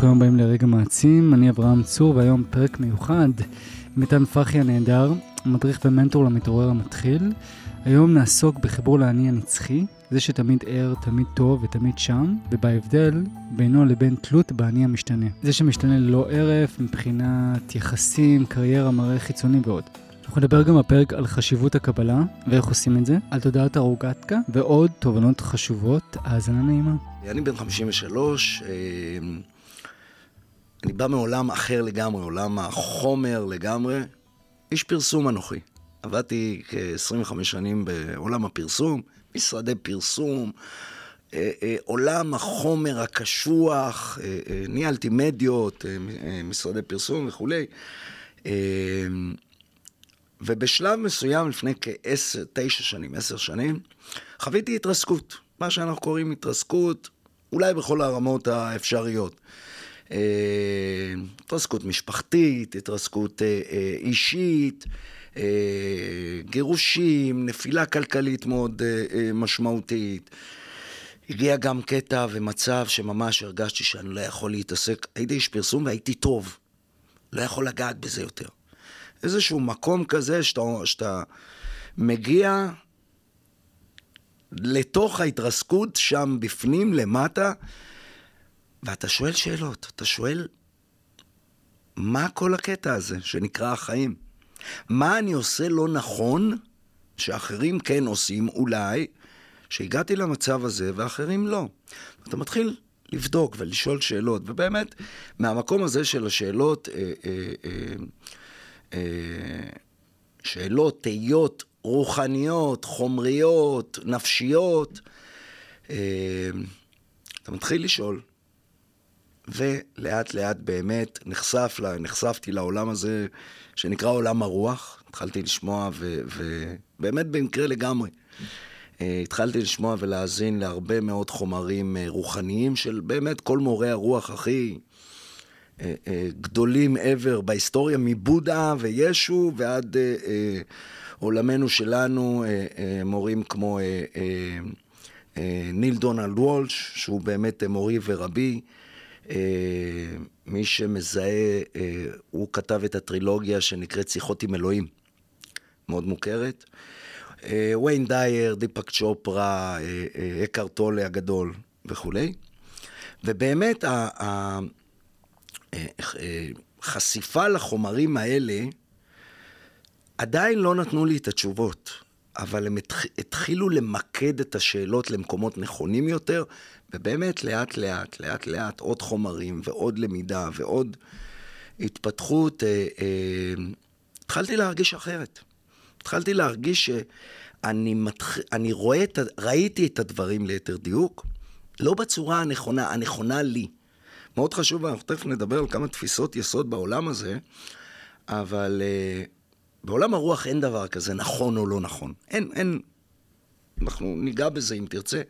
ברוכים הבאים לרגע מעצים, אני אברהם צור והיום פרק מיוחד עם איתן פחי הנהדר, מדריך ומנטור למתעורר המתחיל. היום נעסוק בחיבור לאני הנצחי, זה שתמיד ער, תמיד טוב ותמיד שם, ובהבדל בינו לבין תלות באני המשתנה. זה שמשתנה ללא הרף מבחינת יחסים, קריירה, מראה חיצוני ועוד. אנחנו נדבר גם בפרק על חשיבות הקבלה ואיך עושים את זה, על תודעת הרוגטקה ועוד תובנות חשובות. האזנה נעימה. אני בן 53, אה, אני בא מעולם אחר לגמרי, עולם החומר לגמרי. איש פרסום אנוכי. עבדתי כ-25 שנים בעולם הפרסום, משרדי פרסום, אה, אה, עולם החומר הקשוח, ניהלתי מדיות, משרדי פרסום וכולי. ובשלב מסוים, לפני כעשר, תשע שנים, עשר שנים, חוויתי התרסקות. מה שאנחנו קוראים התרסקות, אולי בכל הרמות האפשריות. אה, התרסקות משפחתית, התרסקות אה, אה, אישית, גירושים, נפילה כלכלית מאוד משמעותית. הגיע גם קטע ומצב שממש הרגשתי שאני לא יכול להתעסק. הייתי איש פרסום והייתי טוב. לא יכול לגעת בזה יותר. איזשהו מקום כזה שאתה, שאתה מגיע לתוך ההתרסקות שם בפנים, למטה, ואתה שואל שאלות. אתה שואל, מה כל הקטע הזה שנקרא החיים? מה אני עושה לא נכון, שאחרים כן עושים, אולי, שהגעתי למצב הזה ואחרים לא. אתה מתחיל לבדוק ולשאול שאלות, ובאמת, מהמקום הזה של השאלות, אה, אה, אה, שאלות, תהיות רוחניות, חומריות, נפשיות, אתה מתחיל לשאול. ולאט לאט באמת נחשף, נחשפתי לעולם הזה שנקרא עולם הרוח. התחלתי לשמוע, ובאמת במקרה לגמרי. אה, התחלתי לשמוע ולהאזין להרבה מאוד חומרים רוחניים של באמת כל מורי הרוח הכי אה, גדולים ever בהיסטוריה, מבודה וישו ועד עולמנו שלנו, מורים כמו ניל דונלד וולש, שהוא באמת מורי ורבי. מי שמזהה, הוא כתב את הטרילוגיה שנקראת שיחות עם אלוהים, מאוד מוכרת. ויין דייר, דיפק צ'ופרה, אקרטולה הגדול וכולי. ובאמת, חשיפה לחומרים האלה, עדיין לא נתנו לי את התשובות, אבל הם התחילו למקד את השאלות למקומות נכונים יותר, ובאמת לאט לאט, לאט לאט עוד חומרים ועוד למידה ועוד התפתחות, אה, אה, התחלתי להרגיש אחרת. התחלתי להרגיש שאני מתח... רואה את, ראיתי את הדברים ליתר דיוק, לא בצורה הנכונה, הנכונה לי. מאוד חשוב, אנחנו תכף נדבר על כמה תפיסות יסוד בעולם הזה, אבל uh, בעולם הרוח אין דבר כזה נכון או לא נכון. אין, אין, אנחנו ניגע בזה אם תרצה.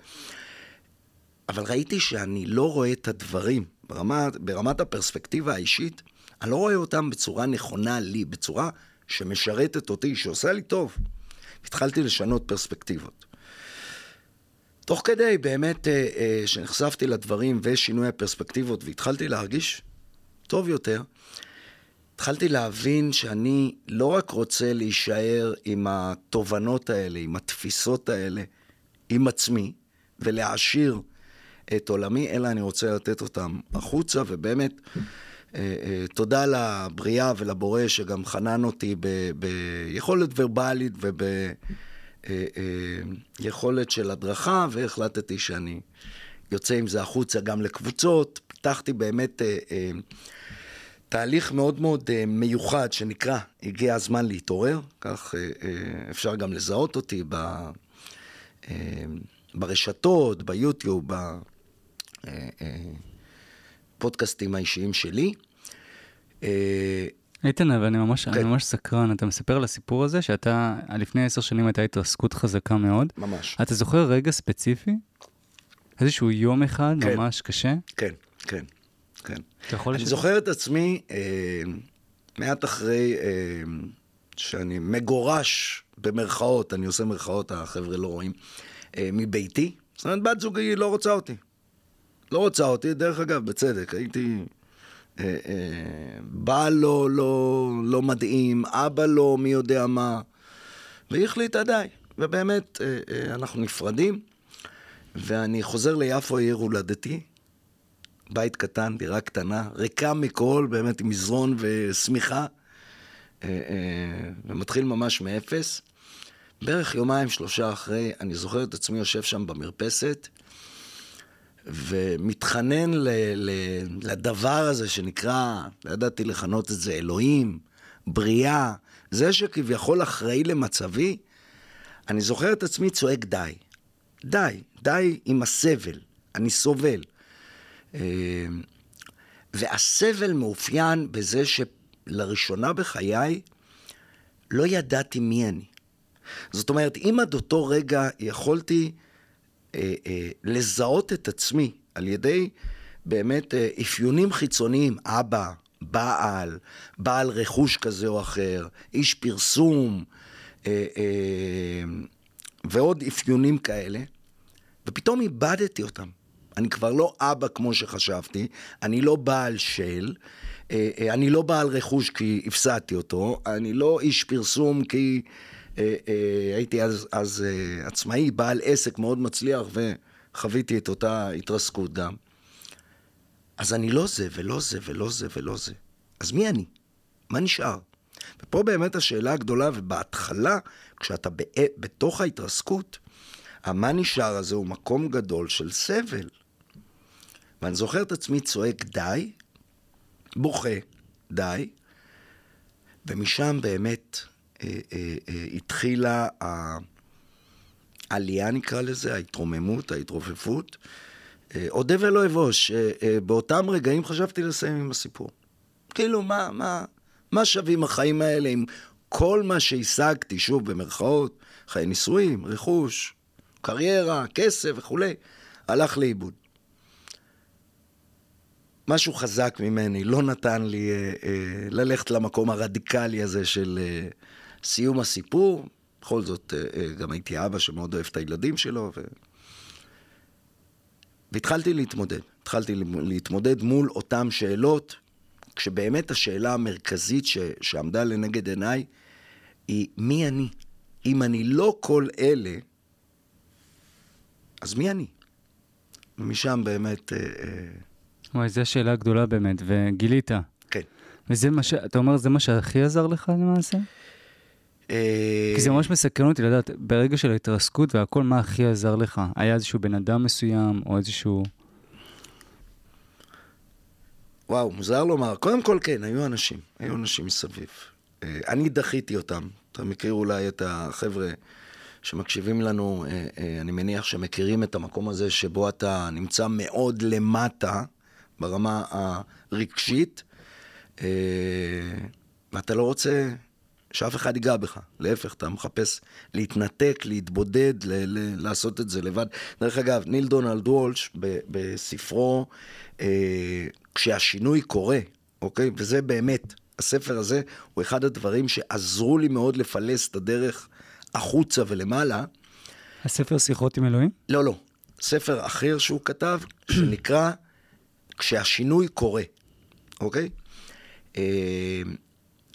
אבל ראיתי שאני לא רואה את הדברים ברמה, ברמת הפרספקטיבה האישית, אני לא רואה אותם בצורה נכונה לי, בצורה שמשרתת אותי, שעושה לי טוב. התחלתי לשנות פרספקטיבות. תוך כדי באמת אה, אה, שנחשפתי לדברים ושינוי הפרספקטיבות והתחלתי להרגיש טוב יותר, התחלתי להבין שאני לא רק רוצה להישאר עם התובנות האלה, עם התפיסות האלה, עם עצמי, ולהעשיר את עולמי, אלא אני רוצה לתת אותם החוצה, ובאמת, אה, אה, תודה לבריאה ולבורא שגם חנן אותי ביכולת ורבלית וב... אה, של הדרכה, והחלטתי שאני יוצא עם זה החוצה גם לקבוצות. פיתחתי באמת תהליך מאוד מאוד מיוחד שנקרא הגיע הזמן להתעורר, כך אפשר גם לזהות אותי ב, ברשתות, ביוטיוב, בפודקאסטים האישיים שלי. איתן, אבל אני ממש, כן. אני ממש סקרן, אתה מספר על הסיפור הזה שאתה, לפני עשר שנים הייתה התרסקות חזקה מאוד. ממש. אתה זוכר רגע ספציפי? איזשהו יום אחד כן. ממש קשה? כן, כן, כן. לשתף? אני זוכר את עצמי אה, מעט אחרי אה, שאני מגורש, במרכאות, אני עושה מרכאות, החבר'ה לא רואים, אה, מביתי. זאת אומרת, בת זוגי לא רוצה אותי. לא רוצה אותי, דרך אגב, בצדק, הייתי... אה, אה, בעל לא, לא, לא מדהים, אבא לא מי יודע מה, והיא החליטה די. ובאמת, אה, אנחנו נפרדים, ואני חוזר ליפו, עיר הולדתי, בית קטן, דירה קטנה, ריקה מכל, באמת עם מזרון ושמיכה, אה, אה, ומתחיל ממש מאפס. בערך יומיים, שלושה אחרי, אני זוכר את עצמי יושב שם במרפסת, ומתחנן ל, ל, לדבר הזה שנקרא, לא ידעתי לכנות את זה, אלוהים, בריאה, זה שכביכול אחראי למצבי, אני זוכר את עצמי צועק די. די, די עם הסבל, אני סובל. אה, והסבל מאופיין בזה שלראשונה בחיי לא ידעתי מי אני. זאת אומרת, אם עד אותו רגע יכולתי אה, אה, לזהות את עצמי על ידי באמת אה, אפיונים חיצוניים, אבא, בעל, בעל רכוש כזה או אחר, איש פרסום, ועוד אפיונים כאלה, ופתאום איבדתי אותם. אני כבר לא אבא כמו שחשבתי, אני לא בעל של, אה, אה, אני לא בעל רכוש כי הפסדתי אותו, אני לא איש פרסום כי אה, הייתי אז, אז עצמאי, בעל עסק מאוד מצליח וחוויתי את אותה התרסקות גם. אז אני לא זה ולא זה ולא זה ולא זה. אז מי אני? מה נשאר? ופה באמת השאלה הגדולה, ובהתחלה, כשאתה בתוך ההתרסקות, המה נשאר הזה הוא מקום גדול של סבל. ואני זוכר את עצמי צועק די, בוכה, די, ומשם באמת אה, אה, אה, התחילה העלייה נקרא לזה, ההתרוממות, ההתרופפות. אה, אודה ולא אבוש, אה, אה, באותם רגעים חשבתי לסיים עם הסיפור. כאילו, מה, מה, מה שווים החיים האלה עם כל מה שהשגתי, שוב, במרכאות, חיי נישואים, רכוש, קריירה, כסף וכולי, הלך לאיבוד. משהו חזק ממני לא נתן לי אה, אה, ללכת למקום הרדיקלי הזה של אה, סיום הסיפור. בכל זאת, אה, אה, גם הייתי אבא שמאוד אוהב את הילדים שלו. ו... והתחלתי להתמודד. התחלתי להתמודד מול אותן שאלות, כשבאמת השאלה המרכזית ש... שעמדה לנגד עיניי היא מי אני? אם אני לא כל אלה, אז מי אני? ומשם באמת... אה, אה, וואי, זו שאלה גדולה באמת, וגילית. כן. וזה מה ש... אתה אומר, זה מה שהכי עזר לך למעשה? אה, כי זה ממש מסקרן אותי לדעת, ברגע של ההתרסקות והכל, מה הכי עזר לך? היה איזשהו בן אדם מסוים, או איזשהו... וואו, מוזר לומר. קודם כל, כן, היו אנשים. היו אנשים מסביב. אני דחיתי אותם. אתה מכיר אולי את החבר'ה שמקשיבים לנו, אני מניח שמכירים את המקום הזה שבו אתה נמצא מאוד למטה. ברמה הרגשית, אה, ואתה לא רוצה שאף אחד ייגע בך. להפך, אתה מחפש להתנתק, להתבודד, ל- ל- לעשות את זה לבד. דרך אגב, ניל דונלד וולש ב- בספרו, אה, כשהשינוי קורה, אוקיי? וזה באמת, הספר הזה הוא אחד הדברים שעזרו לי מאוד לפלס את הדרך החוצה ולמעלה. הספר שיחות עם אלוהים? לא, לא. ספר אחר שהוא כתב, שנקרא כשהשינוי קורה, אוקיי? אה,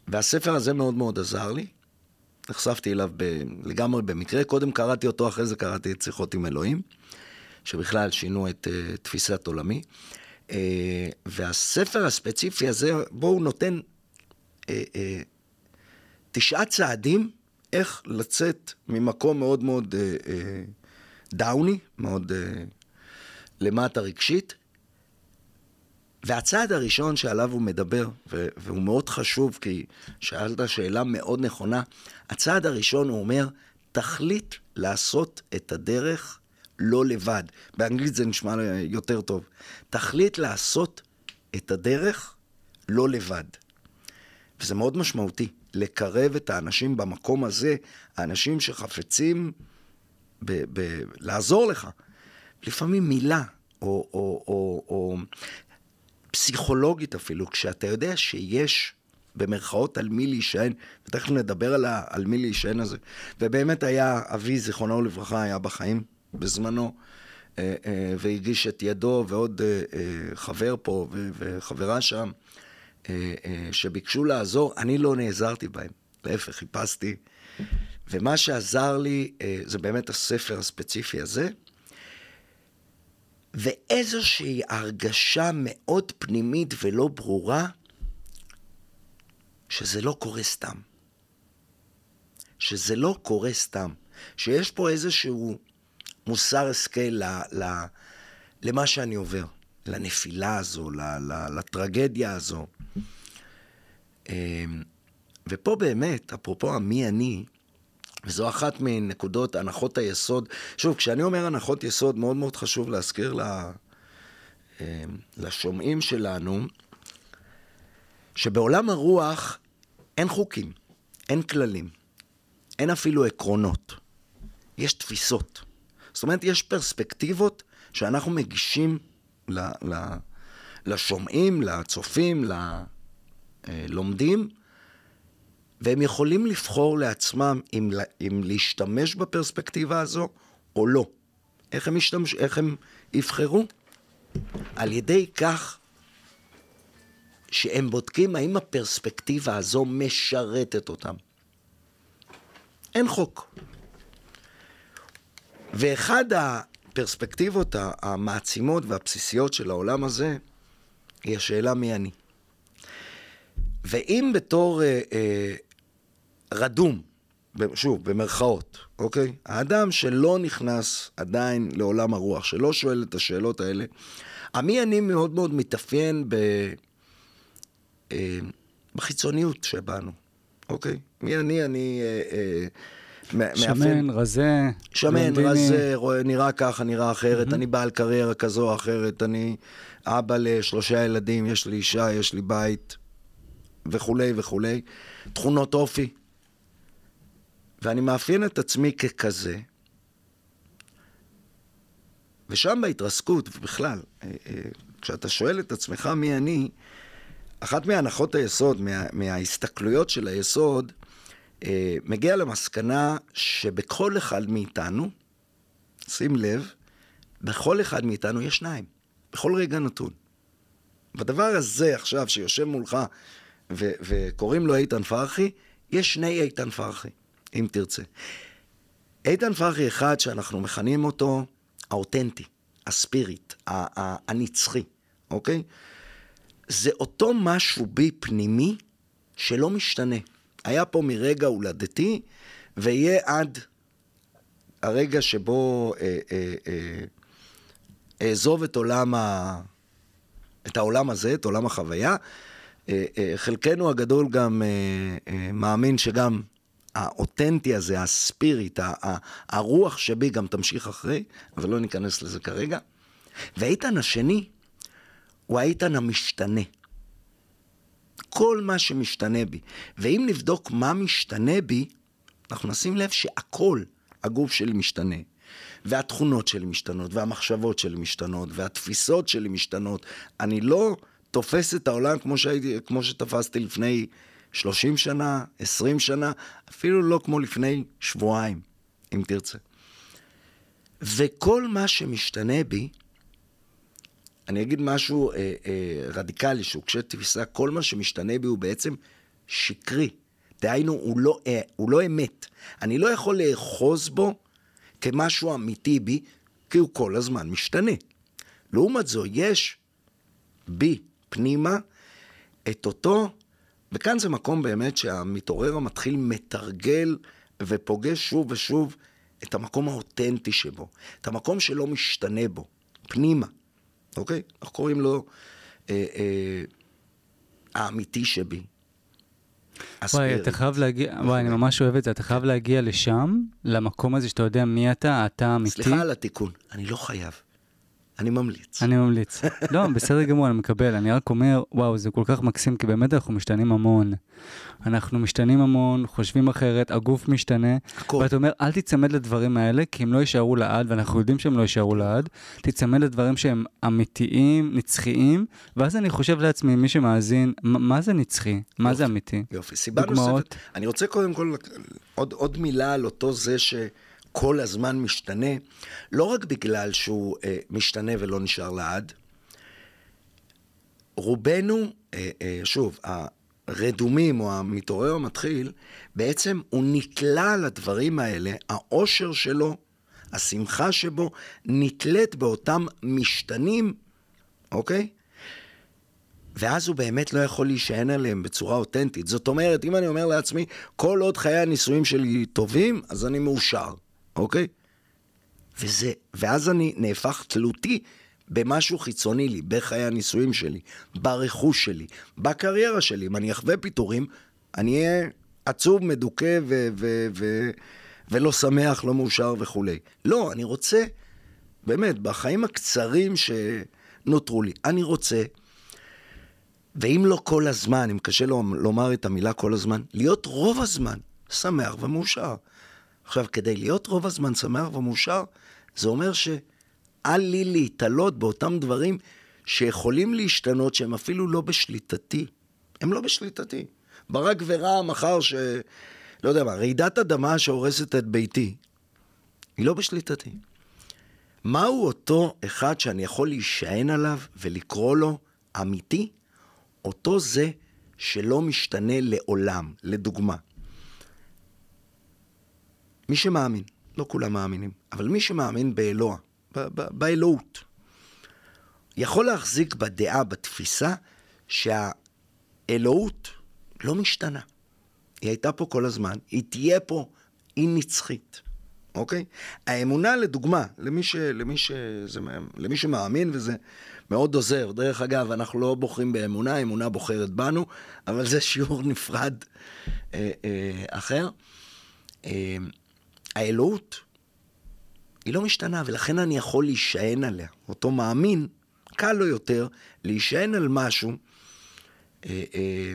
והספר הזה מאוד מאוד עזר לי. נחשפתי אליו ב, לגמרי במקרה. קודם קראתי אותו, אחרי זה קראתי את שיחות עם אלוהים, שבכלל שינו את uh, תפיסת עולמי. Uh, והספר הספציפי הזה, בו הוא נותן uh, uh, תשעה צעדים איך לצאת ממקום מאוד מאוד uh, uh, דאוני, מאוד uh, למטה רגשית, והצעד הראשון שעליו הוא מדבר, והוא מאוד חשוב, כי שאלת שאלה מאוד נכונה, הצעד הראשון הוא אומר, תחליט לעשות את הדרך לא לבד. באנגלית זה נשמע יותר טוב. תחליט לעשות את הדרך לא לבד. וזה מאוד משמעותי, לקרב את האנשים במקום הזה, האנשים שחפצים ב- ב- לעזור לך. לפעמים מילה, או, או, או, או פסיכולוגית אפילו, כשאתה יודע שיש במרכאות על מי להישען, ותכף נדבר על, ה, על מי להישען הזה. ובאמת היה, אבי, זיכרונו לברכה, היה בחיים בזמנו, אה, אה, והגיש את ידו, ועוד אה, חבר פה וחברה שם, שביקשו לעזור, אני לא נעזרתי בהם. להפך, חיפשתי. ומה שעזר לי זה באמת הספר הספציפי הזה, ואיזושהי הרגשה מאוד פנימית ולא ברורה, שזה לא קורה סתם. שזה לא קורה סתם. שיש פה איזשהו מוסר השכל ל, ל, למה שאני עובר, לנפילה הזו, ל, ל, לטרגדיה הזו. אמ, ופה באמת, אפרופו המי אני, וזו אחת מנקודות, הנחות היסוד. שוב, כשאני אומר הנחות יסוד, מאוד מאוד חשוב להזכיר לה, אמ, לשומעים שלנו, שבעולם הרוח אין חוקים, אין כללים, אין אפילו עקרונות, יש תפיסות. זאת אומרת, יש פרספקטיבות שאנחנו מגישים ל, ל, לשומעים, לצופים, ללומדים, והם יכולים לבחור לעצמם אם, אם להשתמש בפרספקטיבה הזו או לא. איך הם, ישתמש, איך הם יבחרו? על ידי כך שהם בודקים האם הפרספקטיבה הזו משרתת אותם. אין חוק. ואחד הפרספקטיבות המעצימות והבסיסיות של העולם הזה, היא השאלה מי אני. ואם בתור אה, אה, רדום, שוב, במרכאות, אוקיי? האדם שלא נכנס עדיין לעולם הרוח, שלא שואל את השאלות האלה, המי אני מאוד מאוד מתאפיין ב... אה, בחיצוניות שבנו, אוקיי? מי אני? אני... אה, אה, שמן, רזה, שמן, רזה, נראה ככה, נראה אחרת, mm-hmm. אני בעל קריירה כזו או אחרת, אני אבא לשלושה ילדים, יש לי אישה, יש לי בית, וכולי וכולי. תכונות אופי. ואני מאפיין את עצמי ככזה, ושם בהתרסקות, ובכלל, אה, אה, כשאתה שואל את עצמך מי אני, אחת מהנחות היסוד, מה, מההסתכלויות של היסוד, אה, מגיע למסקנה שבכל אחד מאיתנו, שים לב, בכל אחד מאיתנו יש שניים, בכל רגע נתון. בדבר הזה עכשיו, שיושב מולך וקוראים לו איתן פרחי, יש שני איתן פרחי, אם תרצה. איתן פרחי אחד שאנחנו מכנים אותו האותנטי, הספיריט, הנצחי, אוקיי? זה אותו משהו בי פנימי שלא משתנה. היה פה מרגע הולדתי, ויהיה עד הרגע שבו אה, אה, אה, אעזוב את עולם ה... את העולם הזה, את עולם החוויה. אה, אה, חלקנו הגדול גם אה, מאמין שגם האותנטי הזה, הספיריט, הרוח שבי גם תמשיך אחרי, אבל לא ניכנס לזה כרגע. והאיתן השני הוא האיתן המשתנה. כל מה שמשתנה בי. ואם נבדוק מה משתנה בי, אנחנו נשים לב שהכל הגוף שלי משתנה. והתכונות שלי משתנות, והמחשבות שלי משתנות, והתפיסות שלי משתנות. אני לא תופס את העולם כמו, שהייתי, כמו שתפסתי לפני 30 שנה, 20 שנה, אפילו לא כמו לפני שבועיים, אם תרצה. וכל מה שמשתנה בי, אני אגיד משהו אה, אה, רדיקלי, שהוא קשה תפיסה, כל מה שמשתנה בי הוא בעצם שקרי. דהיינו, הוא לא, אה, הוא לא אמת. אני לא יכול לאחוז בו כמשהו אמיתי בי, כי הוא כל הזמן משתנה. לעומת זו, יש בי, פנימה, את אותו, וכאן זה מקום באמת שהמתעורר המתחיל מתרגל ופוגש שוב ושוב את המקום האותנטי שבו, את המקום שלא משתנה בו, פנימה. אוקיי? אנחנו קוראים לו אה, אה, האמיתי שבי. וואי, אתה חייב להגיע, וואי, אני ממש אוהב את זה, אתה חייב להגיע לשם, למקום הזה שאתה יודע מי אתה, אתה אמיתי. סליחה על התיקון, אני לא חייב. אני ממליץ. אני ממליץ. לא, בסדר גמור, אני מקבל. אני רק אומר, וואו, זה כל כך מקסים, כי באמת אנחנו משתנים המון. אנחנו משתנים המון, חושבים אחרת, הגוף משתנה. הכל. ואתה אומר, אל תיצמד לדברים האלה, כי הם לא יישארו לעד, ואנחנו יודעים שהם לא יישארו לעד. תיצמד לדברים שהם אמיתיים, נצחיים, ואז אני חושב לעצמי, מי שמאזין, מה זה נצחי? יופי, מה זה אמיתי? יופי, סיבה דוגמאות. נוספת. אני רוצה קודם כל עוד, עוד מילה על אותו זה ש... כל הזמן משתנה, לא רק בגלל שהוא אה, משתנה ולא נשאר לעד, רובנו, אה, אה, שוב, הרדומים או המתעורר המתחיל, בעצם הוא נתלה לדברים האלה, העושר שלו, השמחה שבו, נתלית באותם משתנים, אוקיי? ואז הוא באמת לא יכול להישען עליהם בצורה אותנטית. זאת אומרת, אם אני אומר לעצמי, כל עוד חיי הנישואים שלי טובים, אז אני מאושר, אוקיי? וזה, ואז אני נהפך תלותי במשהו חיצוני לי, בחיי הנישואים שלי, ברכוש שלי, בקריירה שלי. אם אני אחווה פיטורים, אני אהיה עצוב, מדוכא ו- ו- ו- ולא שמח, לא מאושר וכולי. לא, אני רוצה, באמת, בחיים הקצרים שנותרו לי, אני רוצה, ואם לא כל הזמן, אם קשה לו לומר את המילה כל הזמן, להיות רוב הזמן שמח ומאושר. עכשיו, כדי להיות רוב הזמן שמח ומאושר, זה אומר ש... אל לי להתעלות באותם דברים שיכולים להשתנות, שהם אפילו לא בשליטתי. הם לא בשליטתי. ברק ורעם מחר ש... לא יודע מה, רעידת אדמה שהורסת את ביתי, היא לא בשליטתי. מהו אותו אחד שאני יכול להישען עליו ולקרוא לו אמיתי? אותו זה שלא משתנה לעולם. לדוגמה, מי שמאמין, לא כולם מאמינים, אבל מי שמאמין באלוה, באלוהות. יכול להחזיק בדעה, בתפיסה, שהאלוהות לא משתנה. היא הייתה פה כל הזמן, היא תהיה פה, היא נצחית, אוקיי? האמונה, לדוגמה, למי, ש, למי, ש, זה, למי שמאמין וזה מאוד עוזר. דרך אגב, אנחנו לא בוחרים באמונה, האמונה בוחרת בנו, אבל זה שיעור נפרד אה, אה, אחר. אה, האלוהות היא לא משתנה, ולכן אני יכול להישען עליה. אותו מאמין, קל לו יותר להישען על משהו אה, אה,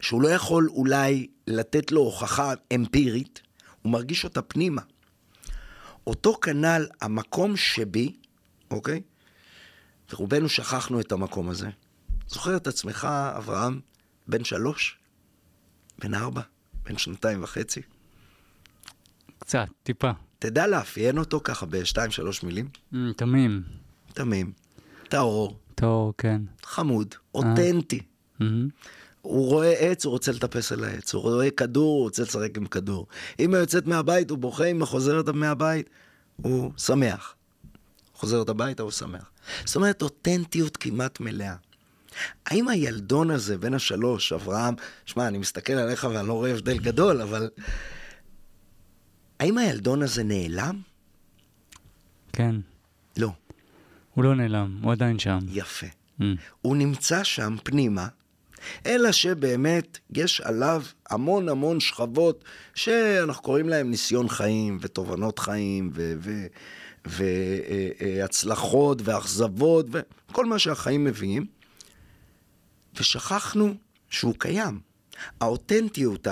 שהוא לא יכול אולי לתת לו הוכחה אמפירית, הוא מרגיש אותה פנימה. אותו כנ"ל, המקום שבי, אוקיי? ורובנו שכחנו את המקום הזה. זוכר את עצמך, אברהם, בן שלוש? בן ארבע? בן שנתיים וחצי? קצת, טיפה. תדע לאפיין אותו ככה בשתיים, שלוש מילים. Mm, תמים. תמים. טהור. טהור, כן. חמוד. אותנטי. Mm-hmm. הוא רואה עץ, הוא רוצה לטפס על העץ. הוא רואה כדור, הוא רוצה לשחק עם כדור. אמא יוצאת מהבית, הוא בוכה, אמא חוזרת מהבית, הוא שמח. חוזרת הביתה, הוא שמח. זאת אומרת, אותנטיות כמעט מלאה. האם הילדון הזה, בן השלוש, אברהם, שמע, אני מסתכל עליך ואני לא רואה הבדל גדול, אבל האם הילדון הזה נעלם? כן. לא. הוא לא נעלם, הוא עדיין שם. יפה. Mm. הוא נמצא שם פנימה, אלא שבאמת יש עליו המון המון שכבות שאנחנו קוראים להם ניסיון חיים ותובנות חיים והצלחות ואכזבות וכל מה שהחיים מביאים, ושכחנו שהוא קיים. האותנטיות,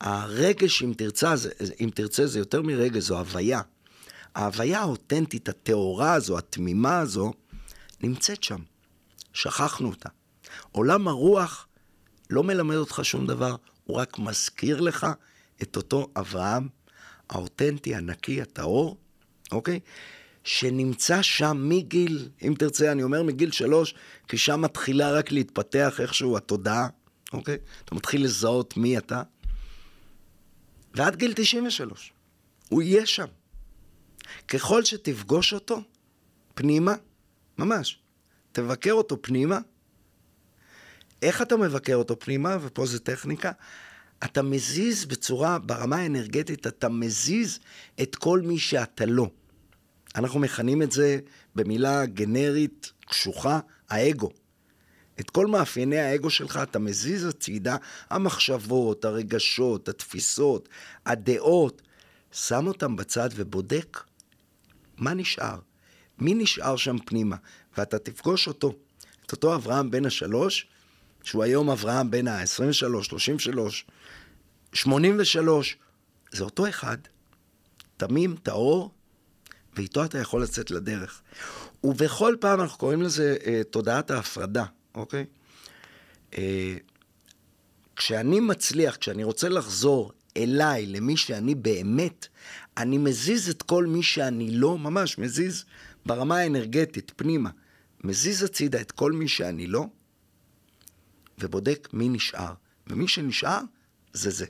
הרגש, אם תרצה, זה, אם תרצה, זה יותר מרגש, זו הוויה. ההוויה האותנטית, הטהורה הזו, התמימה הזו, נמצאת שם. שכחנו אותה. עולם הרוח לא מלמד אותך שום דבר, הוא רק מזכיר לך את אותו אברהם האותנטי, הנקי, הטהור, אוקיי? שנמצא שם מגיל, אם תרצה, אני אומר מגיל שלוש, כי שם מתחילה רק להתפתח איכשהו התודעה, אוקיי? אתה מתחיל לזהות מי אתה. ועד גיל 93. הוא יהיה שם. ככל שתפגוש אותו פנימה, ממש, תבקר אותו פנימה, איך אתה מבקר אותו פנימה, ופה זה טכניקה, אתה מזיז בצורה, ברמה האנרגטית, אתה מזיז את כל מי שאתה לא. אנחנו מכנים את זה במילה גנרית, קשוחה, האגו. את כל מאפייני האגו שלך אתה מזיז הצידה, המחשבות, הרגשות, התפיסות, הדעות, שם אותם בצד ובודק מה נשאר, מי נשאר שם פנימה, ואתה תפגוש אותו, את אותו אברהם בן השלוש, שהוא היום אברהם בן ה-23, 33, 83, זה אותו אחד, תמים, טהור, ואיתו אתה יכול לצאת לדרך. ובכל פעם אנחנו קוראים לזה אה, תודעת ההפרדה. אוקיי? אה, כשאני מצליח, כשאני רוצה לחזור אליי, למי שאני באמת, אני מזיז את כל מי שאני לא, ממש מזיז ברמה האנרגטית, פנימה. מזיז הצידה את כל מי שאני לא, ובודק מי נשאר. ומי שנשאר, זה זה.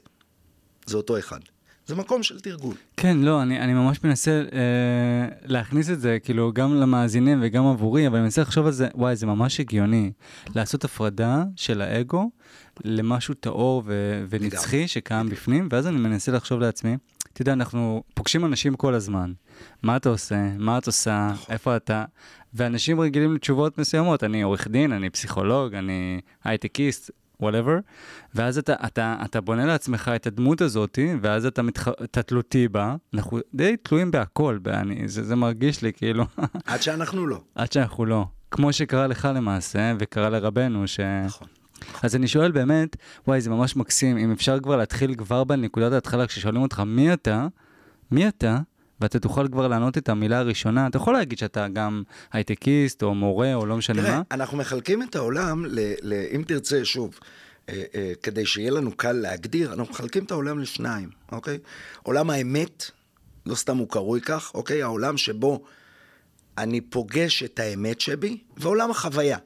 זה אותו אחד. זה מקום של תרגול. כן, לא, אני, אני ממש מנסה אה, להכניס את זה, כאילו, גם למאזינים וגם עבורי, אבל אני מנסה לחשוב על זה, וואי, זה ממש הגיוני. לעשות הפרדה של האגו למשהו טהור ו- ונצחי. שקיים בפנים, ואז אני מנסה לחשוב לעצמי, אתה יודע, אנחנו פוגשים אנשים כל הזמן. מה אתה עושה? מה את עושה? נכון. איפה אתה? ואנשים רגילים לתשובות מסוימות, אני עורך דין, אני פסיכולוג, אני הייטקיסט, whatever, ואז אתה, אתה, אתה בונה לעצמך את הדמות הזאת, ואז אתה, מתח... אתה תלותי בה, אנחנו די תלויים בהכל, ואני, זה, זה מרגיש לי כאילו, עד שאנחנו לא. עד שאנחנו לא. כמו שקרה לך למעשה, וקרה לרבנו, ש... נכון. אז אני שואל באמת, וואי, זה ממש מקסים, אם אפשר כבר להתחיל כבר בנקודת ההתחלה, כששואלים אותך מי אתה, מי אתה, ואתה תוכל כבר לענות את המילה הראשונה, אתה יכול להגיד שאתה גם הייטקיסט, או מורה, או לא משנה תראה, מה. אנחנו מחלקים את העולם, ל, ל, אם תרצה, שוב, אה, אה, כדי שיהיה לנו קל להגדיר, אנחנו מחלקים את העולם לשניים, אוקיי? עולם האמת, לא סתם הוא קרוי כך, אוקיי? העולם שבו אני פוגש את האמת שבי, ועולם החוויה.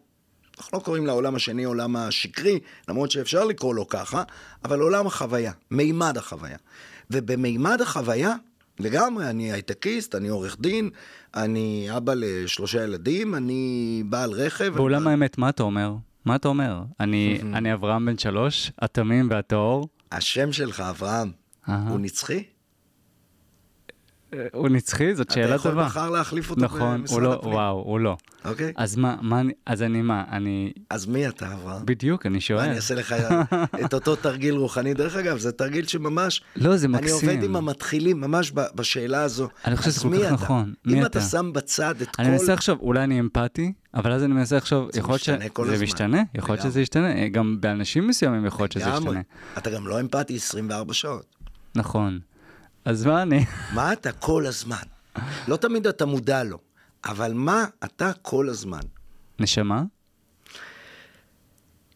אנחנו לא קוראים לעולם השני עולם השקרי, למרות שאפשר לקרוא לו ככה, אבל עולם החוויה, מימד החוויה. ובמימד החוויה, לגמרי, אני הייטקיסט, אני עורך דין, אני אבא לשלושה ילדים, אני בעל רכב. בעולם אני... האמת, מה אתה אומר? מה אתה אומר? אני, אני אברהם בן שלוש, התמים והטהור. השם שלך, אברהם. הוא נצחי? אה, הוא נצחי? זאת שאלה אתה יכול טובה. מחר להחליף אותו נכון, במשרד הוא לא, הפנים. וואו, הוא לא. אוקיי? אז מה, מה, אני- אז אני מה, אני, אז מי אתה, אברהם? בדיוק, אני שואל. אני אעשה לך את אותו תרגיל רוחני. דרך אגב, זה תרגיל שממש... לא, זה אני מקסים. עובד עם המתחילים, ממש בשאלה הזו. אני חושב שזה כל כך אתה? נכון. מי אם אתה? אתה שם בצד את אני כל... מנסה לחשוב, אולי אני אמפתי, אבל אז אני מנסה לחשוב, יכול להיות ש... משתנה זה הזמן. משתנה, יכול להיות. שזה ישתנה, גם באנשים מסוימים יכול להיות שזה. ישתנה. אתה גם לא אמפתי 24 שעות. נכון. אז מה אני? מה אתה כל הזמן? לא תמיד אתה מודע לו, אבל מה אתה כל הזמן? נשמה?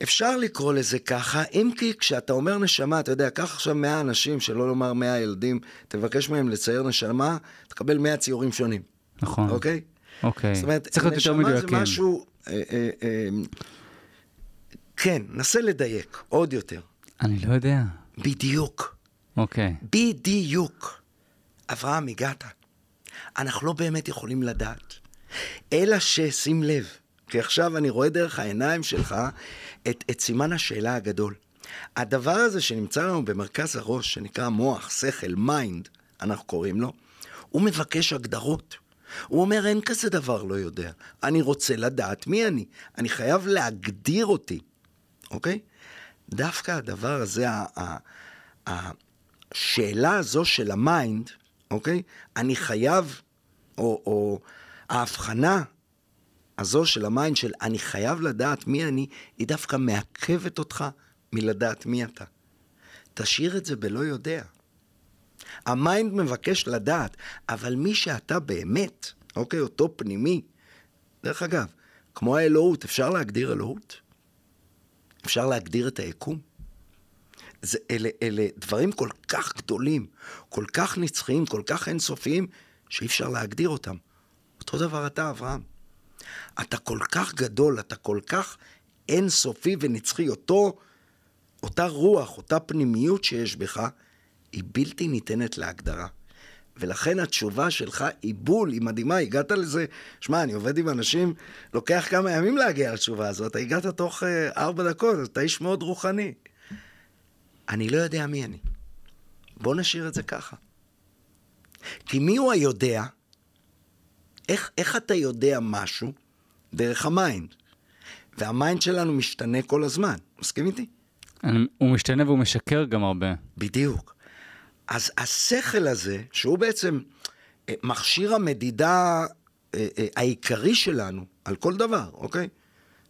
אפשר לקרוא לזה ככה, אם כי כשאתה אומר נשמה, אתה יודע, קח עכשיו 100 אנשים, שלא לומר 100 ילדים, תבקש מהם לצייר נשמה, תקבל 100 ציורים שונים, נכון. אוקיי? אוקיי. זאת אומרת, צריך להיות יותר נשמה מדויקים. זה משהו... אה, אה, אה, כן, נסה לדייק, עוד יותר. אני לא יודע. בדיוק, אוקיי. בדיוק. אברהם, הגעת. אנחנו לא באמת יכולים לדעת. אלא ששים לב, כי עכשיו אני רואה דרך העיניים שלך את, את סימן השאלה הגדול. הדבר הזה שנמצא לנו במרכז הראש, שנקרא מוח, שכל, mind, אנחנו קוראים לו, הוא מבקש הגדרות. הוא אומר, אין כזה דבר לא יודע. אני רוצה לדעת מי אני. אני חייב להגדיר אותי, אוקיי? דווקא הדבר הזה, ה- ה- ה- השאלה הזו של ה mind, אוקיי? אני חייב, או, או ההבחנה הזו של ה mind של אני חייב לדעת מי אני, היא דווקא מעכבת אותך מלדעת מי אתה. תשאיר את זה בלא יודע. ה mind מבקש לדעת, אבל מי שאתה באמת, אוקיי, אותו פנימי, דרך אגב, כמו האלוהות, אפשר להגדיר אלוהות? אפשר להגדיר את היקום? זה, אלה, אלה דברים כל כך גדולים, כל כך נצחיים, כל כך אינסופיים, שאי אפשר להגדיר אותם. אותו דבר אתה, אברהם. אתה כל כך גדול, אתה כל כך אינסופי ונצחי, אותו, אותה רוח, אותה פנימיות שיש בך, היא בלתי ניתנת להגדרה. ולכן התשובה שלך היא בול, היא מדהימה, הגעת לזה, שמע, אני עובד עם אנשים, לוקח כמה ימים להגיע לתשובה הזאת, הגעת תוך אה, ארבע דקות, אתה איש מאוד רוחני. אני לא יודע מי אני. בוא נשאיר את זה ככה. כי מי הוא היודע? איך, איך אתה יודע משהו? דרך ה mind. וה mind שלנו משתנה כל הזמן. מסכים איתי? אני, הוא משתנה והוא משקר גם הרבה. בדיוק. אז השכל הזה, שהוא בעצם אה, מכשיר המדידה אה, אה, העיקרי שלנו על כל דבר, אוקיי?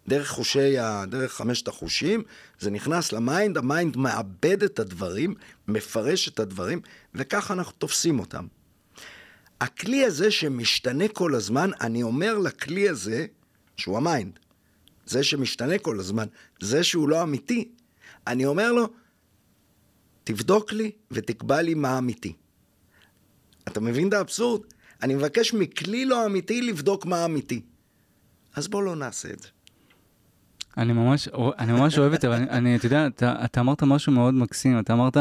דרך חושי, ה... דרך חמשת החושים, זה נכנס ל mind, ה mind מעבד את הדברים, מפרש את הדברים, וככה אנחנו תופסים אותם. הכלי הזה שמשתנה כל הזמן, אני אומר לכלי הזה, שהוא ה mind, זה שמשתנה כל הזמן, זה שהוא לא אמיתי, אני אומר לו, תבדוק לי ותקבע לי מה אמיתי. אתה מבין את האבסורד? אני מבקש מכלי לא אמיתי לבדוק מה אמיתי. אז בוא לא נעשה את זה. אני ממש, אני ממש אוהב את זה, אבל אני, אתה יודע, אתה, אתה אמרת משהו מאוד מקסים, אתה אמרת,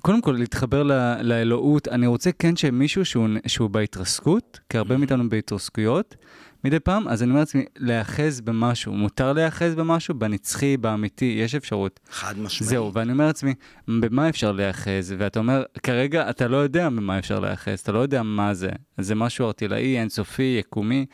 קודם כל, להתחבר ל, לאלוהות, אני רוצה כן שמישהו שהוא, שהוא בהתרסקות, כי הרבה מאיתנו בהתרסקויות, מדי פעם, אז אני אומר לעצמי, להיאחז במשהו, מותר להיאחז במשהו, בנצחי, באמיתי, יש אפשרות. חד משמעית. זהו, ואני אומר לעצמי, במה אפשר להיאחז? ואתה אומר, כרגע אתה לא יודע במה אפשר להיאחז, אתה לא יודע מה זה. זה משהו ארטילאי, אינסופי, יקומי,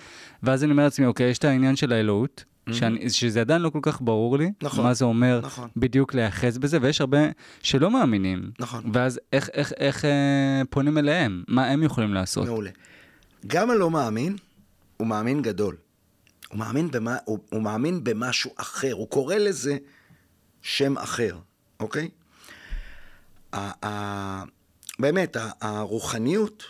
ואז אני אומר לעצמי, אוקיי, יש את העניין של האלוהות. שאני, שזה עדיין לא כל כך ברור לי, נכון, מה זה אומר נכון. בדיוק להיאחז בזה, ויש הרבה שלא מאמינים. נכון. ואז איך, איך, איך אה, פונים אליהם? מה הם יכולים לעשות? מעולה. גם הלא מאמין, הוא מאמין גדול. הוא מאמין, במה, הוא, הוא מאמין במשהו אחר, הוא קורא לזה שם אחר, אוקיי? ה, ה, באמת, ה, הרוחניות,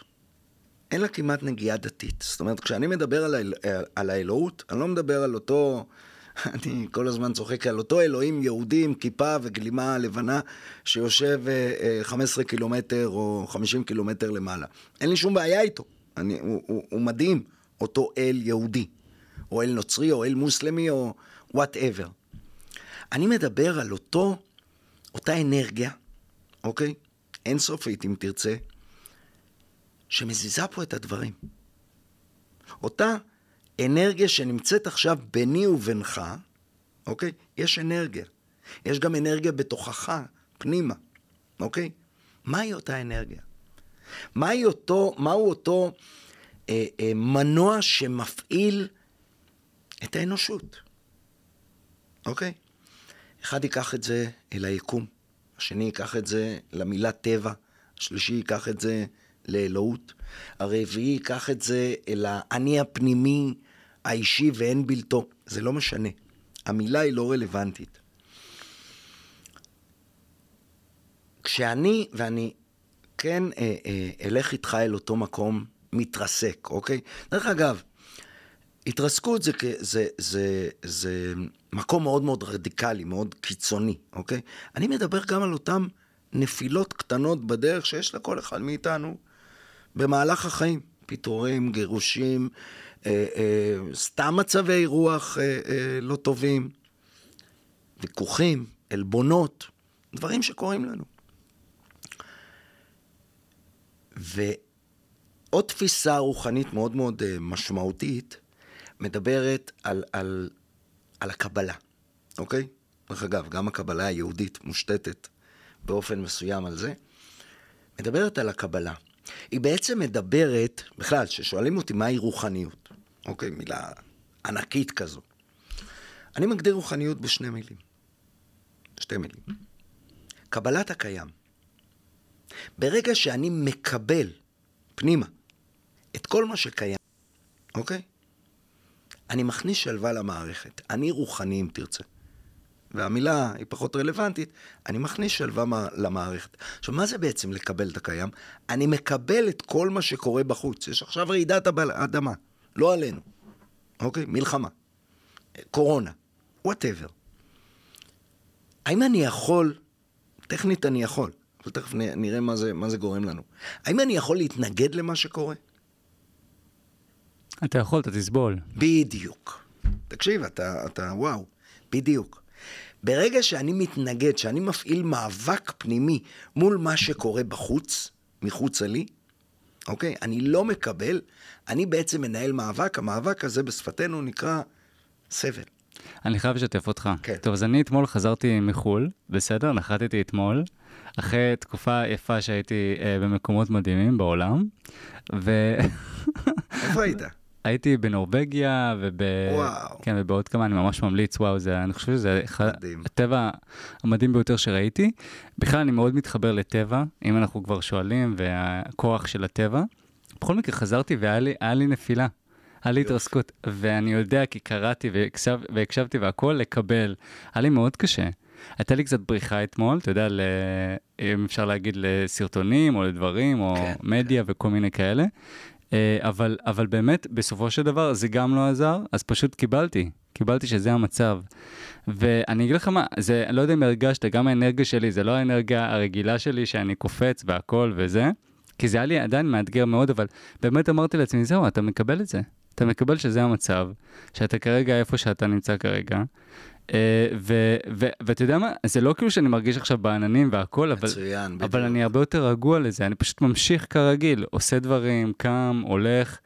אין לה כמעט נגיעה דתית. זאת אומרת, כשאני מדבר על, האל, על האלוהות, אני לא מדבר על אותו, אני כל הזמן צוחק על אותו אלוהים יהודי עם כיפה וגלימה לבנה שיושב 15 אה, קילומטר או 50 קילומטר למעלה. אין לי שום בעיה איתו, אני, הוא, הוא, הוא מדהים, אותו אל יהודי, או אל נוצרי, או אל מוסלמי, או וואטאבר. אני מדבר על אותו, אותה אנרגיה, אוקיי? אינסופית, אם תרצה, שמזיזה פה את הדברים. אותה אנרגיה שנמצאת עכשיו ביני ובינך, אוקיי? יש אנרגיה. יש גם אנרגיה בתוכך, פנימה, אוקיי? מהי אותה אנרגיה? מהי אותו, מהו אותו אה, אה, מנוע שמפעיל את האנושות, אוקיי? אחד ייקח את זה אל היקום, השני ייקח את זה למילה טבע, השלישי ייקח את זה לאלוהות, הרביעי ייקח את זה אל האני הפנימי, האישי ואין בלתו. זה לא משנה. המילה היא לא רלוונטית. כשאני, ואני כן אה, אה, אלך איתך אל אותו מקום מתרסק, אוקיי? דרך אגב, התרסקות זה, זה, זה, זה מקום מאוד מאוד רדיקלי, מאוד קיצוני, אוקיי? אני מדבר גם על אותן נפילות קטנות בדרך שיש לכל אחד מאיתנו במהלך החיים. פיטורים, גירושים, אה, אה, סתם מצבי רוח אה, אה, לא טובים, ויכוחים, עלבונות, דברים שקורים לנו. ועוד תפיסה רוחנית מאוד מאוד אה, משמעותית, מדברת על, על, על הקבלה, אוקיי? דרך אגב, גם הקבלה היהודית מושתתת באופן מסוים על זה, מדברת על הקבלה. היא בעצם מדברת, בכלל, כששואלים אותי מהי רוחניות, אוקיי, מילה ענקית כזו. אני מגדיר רוחניות בשני מילים. שתי מילים. קבלת הקיים. ברגע שאני מקבל פנימה את כל מה שקיים, אוקיי? אני מכניס שלווה למערכת. אני רוחני אם תרצה. והמילה היא פחות רלוונטית, אני מכניס שלווה למערכת. עכשיו, מה זה בעצם לקבל את הקיים? אני מקבל את כל מה שקורה בחוץ. יש עכשיו רעידת אדמה, לא עלינו, אוקיי? מלחמה, קורונה, וואטאבר. האם אני יכול, טכנית אני יכול, אבל תכף נראה מה זה, מה זה גורם לנו. האם אני יכול להתנגד למה שקורה? אתה יכול, אתה תסבול. בדיוק. תקשיב, אתה, אתה, וואו, בדיוק. ברגע שאני מתנגד, שאני מפעיל מאבק פנימי מול מה שקורה בחוץ, מחוצה לי, אוקיי? אני לא מקבל, אני בעצם מנהל מאבק, המאבק הזה בשפתנו נקרא סבל. אני חייב לשתף אותך. כן. טוב, אז אני אתמול חזרתי מחו"ל, בסדר? נחתתי אתמול, אחרי תקופה יפה שהייתי אה, במקומות מדהימים בעולם, ו... איפה היית? הייתי בנורבגיה וב... וואו. כן, ובעוד כמה אני ממש ממליץ, וואו, זה, אני חושב שזה אחד הטבע המדהים ביותר שראיתי. בכלל, אני מאוד מתחבר לטבע, אם אנחנו כבר שואלים, והכוח של הטבע. בכל מקרה, חזרתי והיה לי, לי נפילה. היה לי התרסקות, ואני יודע כי קראתי והקשב, והקשבתי והכל, לקבל. היה לי מאוד קשה. הייתה לי קצת בריחה אתמול, אתה יודע, ל... אם אפשר להגיד לסרטונים או לדברים, או כן, מדיה כן. וכל מיני כאלה. אה, אבל, אבל באמת, בסופו של דבר, זה גם לא עזר, אז פשוט קיבלתי. קיבלתי שזה המצב. ואני אגיד לך מה, זה, אני לא יודע אם הרגשת, גם האנרגיה שלי, זה לא האנרגיה הרגילה שלי שאני קופץ והכל וזה, כי זה היה לי עדיין מאתגר מאוד, אבל באמת אמרתי לעצמי, זהו, אתה מקבל את זה. אתה מקבל שזה המצב, שאתה כרגע איפה שאתה נמצא כרגע. Uh, ואתה יודע מה, זה לא כאילו שאני מרגיש עכשיו בעננים והכל, אבל, מצוין, אבל אני הרבה יותר רגוע לזה, אני פשוט ממשיך כרגיל, עושה דברים, קם, הולך.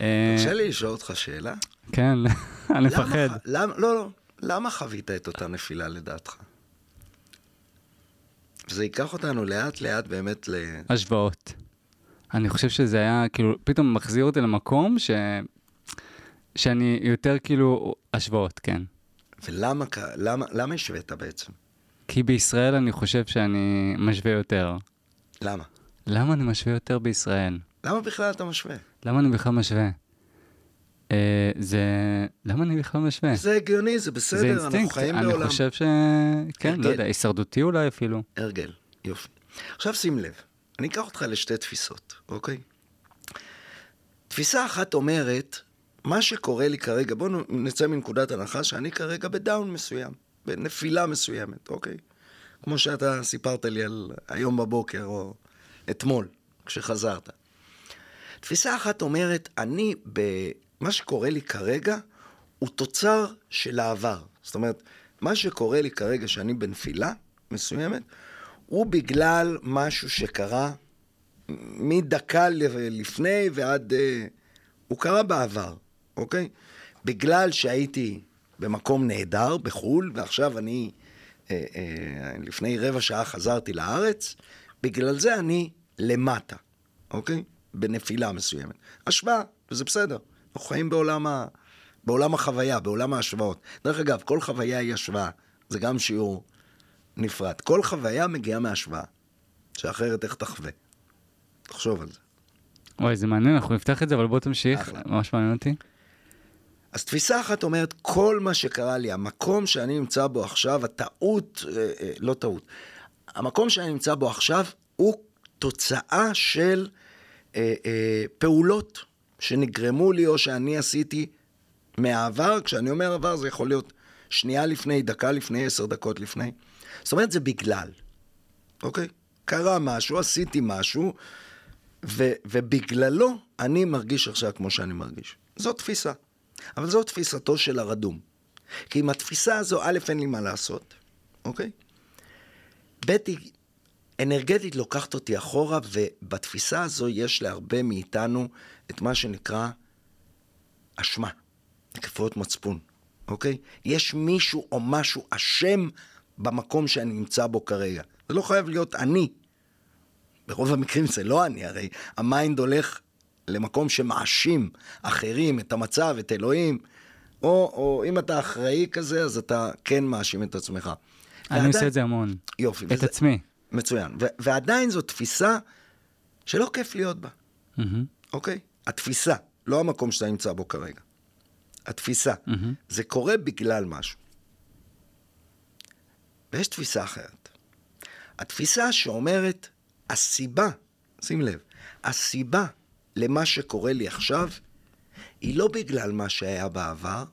אה, תרשה לי לשאול אותך שאלה? כן, אני מפחד. למה, לא, לא, למה חווית את אותה נפילה לדעתך? וזה ייקח אותנו לאט לאט באמת ל... השוואות. אני חושב שזה היה כאילו, פתאום מחזיר אותי למקום ש... שאני יותר כאילו, השוואות, כן. ולמה למה, למה השווית בעצם? כי בישראל אני חושב שאני משווה יותר. למה? למה אני משווה יותר בישראל? למה בכלל אתה משווה? למה אני בכלל משווה? אה, זה... למה אני בכלל משווה? זה הגיוני, זה בסדר, זה. אנחנו חיים אני בעולם. אני חושב ש... כן, הרגל. לא יודע, הישרדותי אולי אפילו. הרגל, יופי. עכשיו שים לב, אני אקח אותך לשתי תפיסות, אוקיי? תפיסה אחת אומרת, מה שקורה לי כרגע, בואו נצא מנקודת הנחה שאני כרגע בדאון מסוים, בנפילה מסוימת, אוקיי? כמו שאתה סיפרת לי על היום בבוקר או אתמול, כשחזרת. תפיסה אחת אומרת, אני. מה שקורה לי כרגע הוא תוצר של העבר. זאת אומרת, מה שקורה לי כרגע שאני בנפילה מסוימת, הוא בגלל משהו שקרה מדקה לפני ועד... אה, הוא קרה בעבר, אוקיי? בגלל שהייתי במקום נהדר בחו"ל, ועכשיו אני, אה, אה, לפני רבע שעה חזרתי לארץ, בגלל זה אני למטה, אוקיי? בנפילה מסוימת. השוואה, וזה בסדר. אנחנו חיים בעולם, ה... בעולם החוויה, בעולם ההשוואות. דרך אגב, כל חוויה היא השוואה. זה גם שיעור נפרד. כל חוויה מגיעה מהשוואה. שאחרת איך תחווה. תחשוב על זה. וואי, זה מעניין, אנחנו נפתח את זה, אבל בוא תמשיך, אחלה. ממש מעניין אותי. אז תפיסה אחת אומרת, כל מה שקרה לי, המקום שאני נמצא בו עכשיו, הטעות, אה, אה, לא טעות, המקום שאני נמצא בו עכשיו הוא תוצאה של אה, אה, פעולות שנגרמו לי או שאני עשיתי מהעבר. כשאני אומר עבר זה יכול להיות שנייה לפני, דקה לפני, עשר דקות לפני. זאת אומרת, זה בגלל, אוקיי? קרה משהו, עשיתי משהו, ו- ובגללו אני מרגיש עכשיו כמו שאני מרגיש. זו תפיסה. אבל זו תפיסתו של הרדום. כי עם התפיסה הזו, א', אין לי מה לעשות, אוקיי? ב', היא אנרגטית לוקחת אותי אחורה, ובתפיסה הזו יש להרבה מאיתנו את מה שנקרא אשמה, נקפויות מצפון, אוקיי? יש מישהו או משהו אשם במקום שאני נמצא בו כרגע. זה לא חייב להיות אני. ברוב המקרים זה לא אני, הרי ה mind הולך למקום שמאשים אחרים, את המצב, את אלוהים, או, או אם אתה אחראי כזה, אז אתה כן מאשים את עצמך. אני ועדיין... עושה את זה המון. יופי. את וזה... עצמי. מצוין. ו- ועדיין זו תפיסה שלא כיף להיות בה, mm-hmm. אוקיי? התפיסה, לא המקום שאתה נמצא בו כרגע. התפיסה. Mm-hmm. זה קורה בגלל משהו. ויש תפיסה אחרת. התפיסה שאומרת, הסיבה, שים לב, הסיבה למה שקורה לי עכשיו, היא לא בגלל מה שהיה בעבר,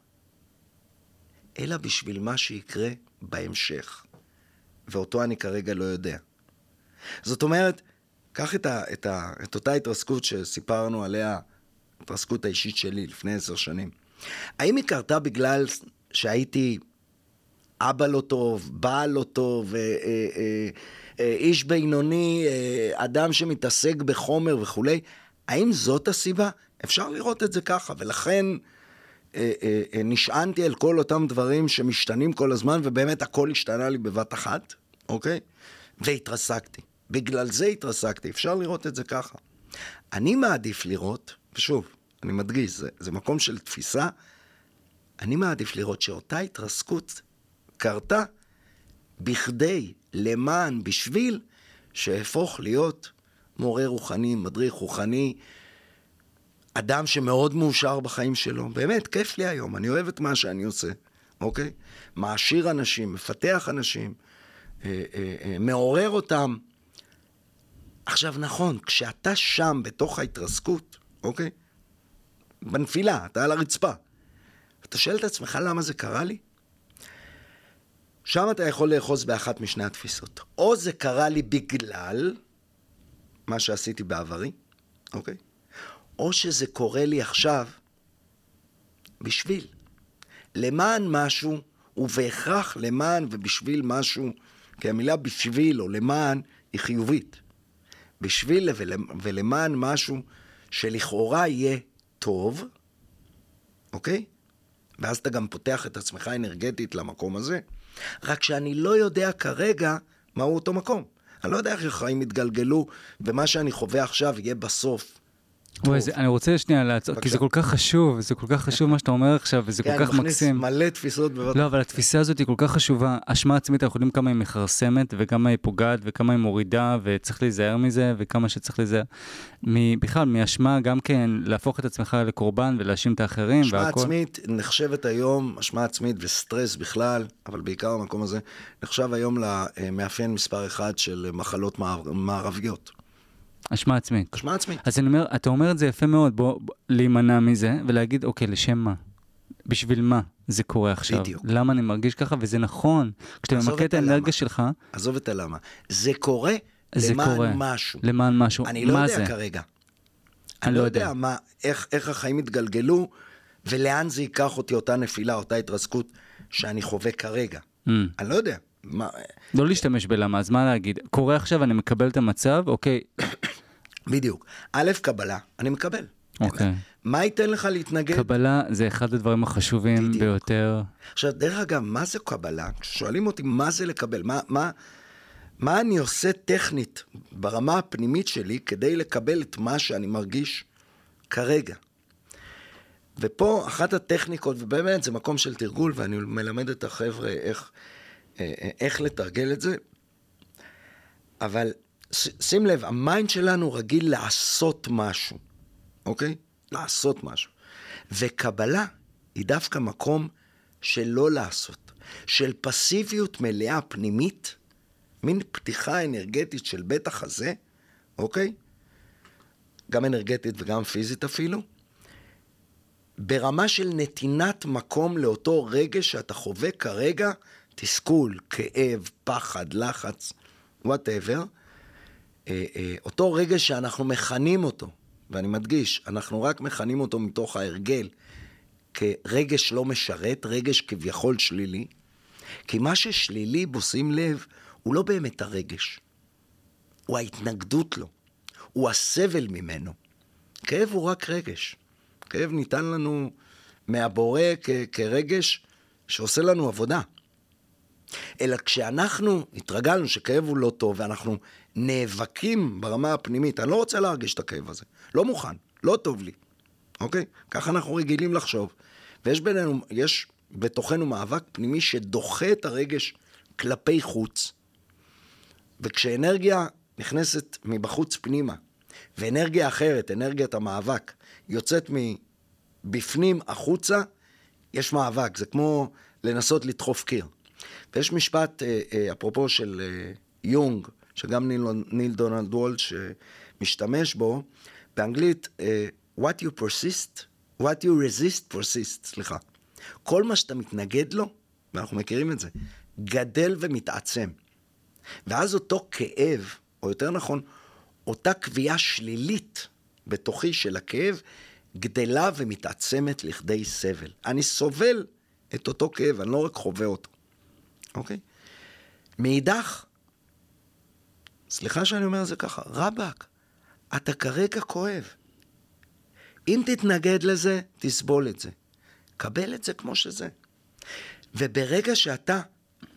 אלא בשביל מה שיקרה בהמשך. ואותו אני כרגע לא יודע. זאת אומרת, קח את, ה, את, ה, את אותה התרסקות שסיפרנו עליה, התרסקות האישית שלי לפני עשר שנים. האם היא קרתה בגלל שהייתי אבא לא טוב, בעל לא טוב, אה, אה, אה, אה, איש בינוני, אה, אדם שמתעסק בחומר וכולי? האם זאת הסיבה? אפשר לראות את זה ככה, ולכן אה, אה, אה, נשענתי על כל אותם דברים שמשתנים כל הזמן, ובאמת הכל השתנה לי בבת אחת, אוקיי? והתרסקתי. בגלל זה התרסקתי, אפשר לראות את זה ככה. אני מעדיף לראות, ושוב, אני מדגיש, זה, זה מקום של תפיסה, אני מעדיף לראות שאותה התרסקות קרתה בכדי, למען, בשביל, שאהפוך להיות מורה רוחני, מדריך רוחני, אדם שמאוד מאושר בחיים שלו. באמת, כיף לי היום, אני אוהב את מה שאני עושה, אוקיי? מעשיר אנשים, מפתח אנשים, אה, אה, אה, מעורר אותם. עכשיו, נכון, כשאתה שם, בתוך ההתרסקות, אוקיי? בנפילה, אתה על הרצפה. אתה שואל את עצמך למה זה קרה לי? שם אתה יכול לאחוז באחת משני התפיסות. או זה קרה לי בגלל מה שעשיתי בעברי, אוקיי? או שזה קורה לי עכשיו בשביל. למען משהו, ובהכרח למען ובשביל משהו, כי המילה בשביל או למען היא חיובית. בשביל ולמען משהו שלכאורה יהיה טוב, אוקיי? ואז אתה גם פותח את עצמך אנרגטית למקום הזה. רק שאני לא יודע כרגע מהו אותו מקום. אני לא יודע איך החיים יתגלגלו, ומה שאני חווה עכשיו יהיה בסוף וואי, זה, אני רוצה שנייה לעצור, כי זה כל כך חשוב, זה כל כך חשוב מה שאתה אומר עכשיו, וזה כל כן, כך אני מכניס מקסים. מלא תפיסות בבת לא, אבל התפיסה הזאת היא כל כך חשובה. אשמה עצמית, אנחנו יודעים כמה היא מכרסמת, וכמה היא פוגעת, וכמה היא מורידה, וצריך להיזהר מזה, וכמה שצריך להיזהר. בכלל, מאשמה גם כן, להפוך את עצמך לקורבן ולהאשים את האחרים, אשמה והכל. עצמית נחשבת היום, אשמה עצמית וסטרס בכלל, אבל בעיקר המקום הזה, נחשב היום למאפיין מספר אחד של מחלות מער- מערביות. אשמה עצמית. אשמה עצמית. אז אני אומר, אתה אומר את זה יפה מאוד, בוא, בוא להימנע מזה, ולהגיד, אוקיי, לשם מה? בשביל מה זה קורה עכשיו? בדיוק. למה אני מרגיש ככה? וזה נכון. כשאתה ממקד את האנרגיה. שלך, עזוב את הלמה. זה קורה זה למען קורה. משהו. למען משהו. אני לא יודע זה? כרגע. אני לא לא יודע. יודע מה, איך, איך החיים יתגלגלו, ולאן זה ייקח אותי אותה נפילה, אותה התרסקות שאני חווה כרגע. Mm. אני לא יודע. מה, לא להשתמש בלמה, אז מה להגיד? קורה עכשיו, אני מקבל את המצב, אוקיי, בדיוק. א', קבלה, אני מקבל. אוקיי. מה ייתן לך להתנגד? קבלה זה אחד הדברים החשובים בדיוק. ביותר. עכשיו, דרך אגב, מה זה קבלה? כששואלים אותי מה זה לקבל, מה, מה, מה אני עושה טכנית ברמה הפנימית שלי כדי לקבל את מה שאני מרגיש כרגע. ופה אחת הטכניקות, ובאמת זה מקום של תרגול, ואני מלמד את החבר'ה איך, אה, אה, איך לתרגל את זה, אבל שים לב, ה mind שלנו רגיל לעשות משהו, אוקיי? לעשות משהו. וקבלה היא דווקא מקום של לא לעשות, של פסיביות מלאה פנימית, מין פתיחה אנרגטית של בית החזה, אוקיי? גם אנרגטית וגם פיזית אפילו, ברמה של נתינת מקום לאותו רגש שאתה חווה כרגע, תסכול, כאב, פחד, לחץ, וואטאבר, אותו רגש שאנחנו מכנים אותו, ואני מדגיש, אנחנו רק מכנים אותו מתוך ההרגל, כרגש לא משרת, רגש כביכול שלילי, כי מה ששלילי בו, שים לב, הוא לא באמת הרגש, הוא ההתנגדות לו, הוא הסבל ממנו. כאב הוא רק רגש. כאב ניתן לנו מהבורא כ- כרגש שעושה לנו עבודה. אלא כשאנחנו התרגלנו שכאב הוא לא טוב ואנחנו נאבקים ברמה הפנימית, אני לא רוצה להרגיש את הכאב הזה, לא מוכן, לא טוב לי, אוקיי? ככה אנחנו רגילים לחשוב. ויש בינינו, יש בתוכנו מאבק פנימי שדוחה את הרגש כלפי חוץ, וכשאנרגיה נכנסת מבחוץ פנימה, ואנרגיה אחרת, אנרגיית המאבק, יוצאת מבפנים החוצה, יש מאבק, זה כמו לנסות לדחוף קיר. ויש משפט, אה, אה, אפרופו של אה, יונג, שגם ניל, ניל דונלד וולש משתמש בו, באנגלית, אה, what you persist, what you resist persist, סליחה. כל מה שאתה מתנגד לו, ואנחנו מכירים את זה, גדל ומתעצם. ואז אותו כאב, או יותר נכון, אותה קביעה שלילית בתוכי של הכאב, גדלה ומתעצמת לכדי סבל. אני סובל את אותו כאב, אני לא רק חווה אותו, אוקיי? מאידך, סליחה שאני אומר את זה ככה, רבאק, אתה כרגע כואב. אם תתנגד לזה, תסבול את זה. קבל את זה כמו שזה. וברגע שאתה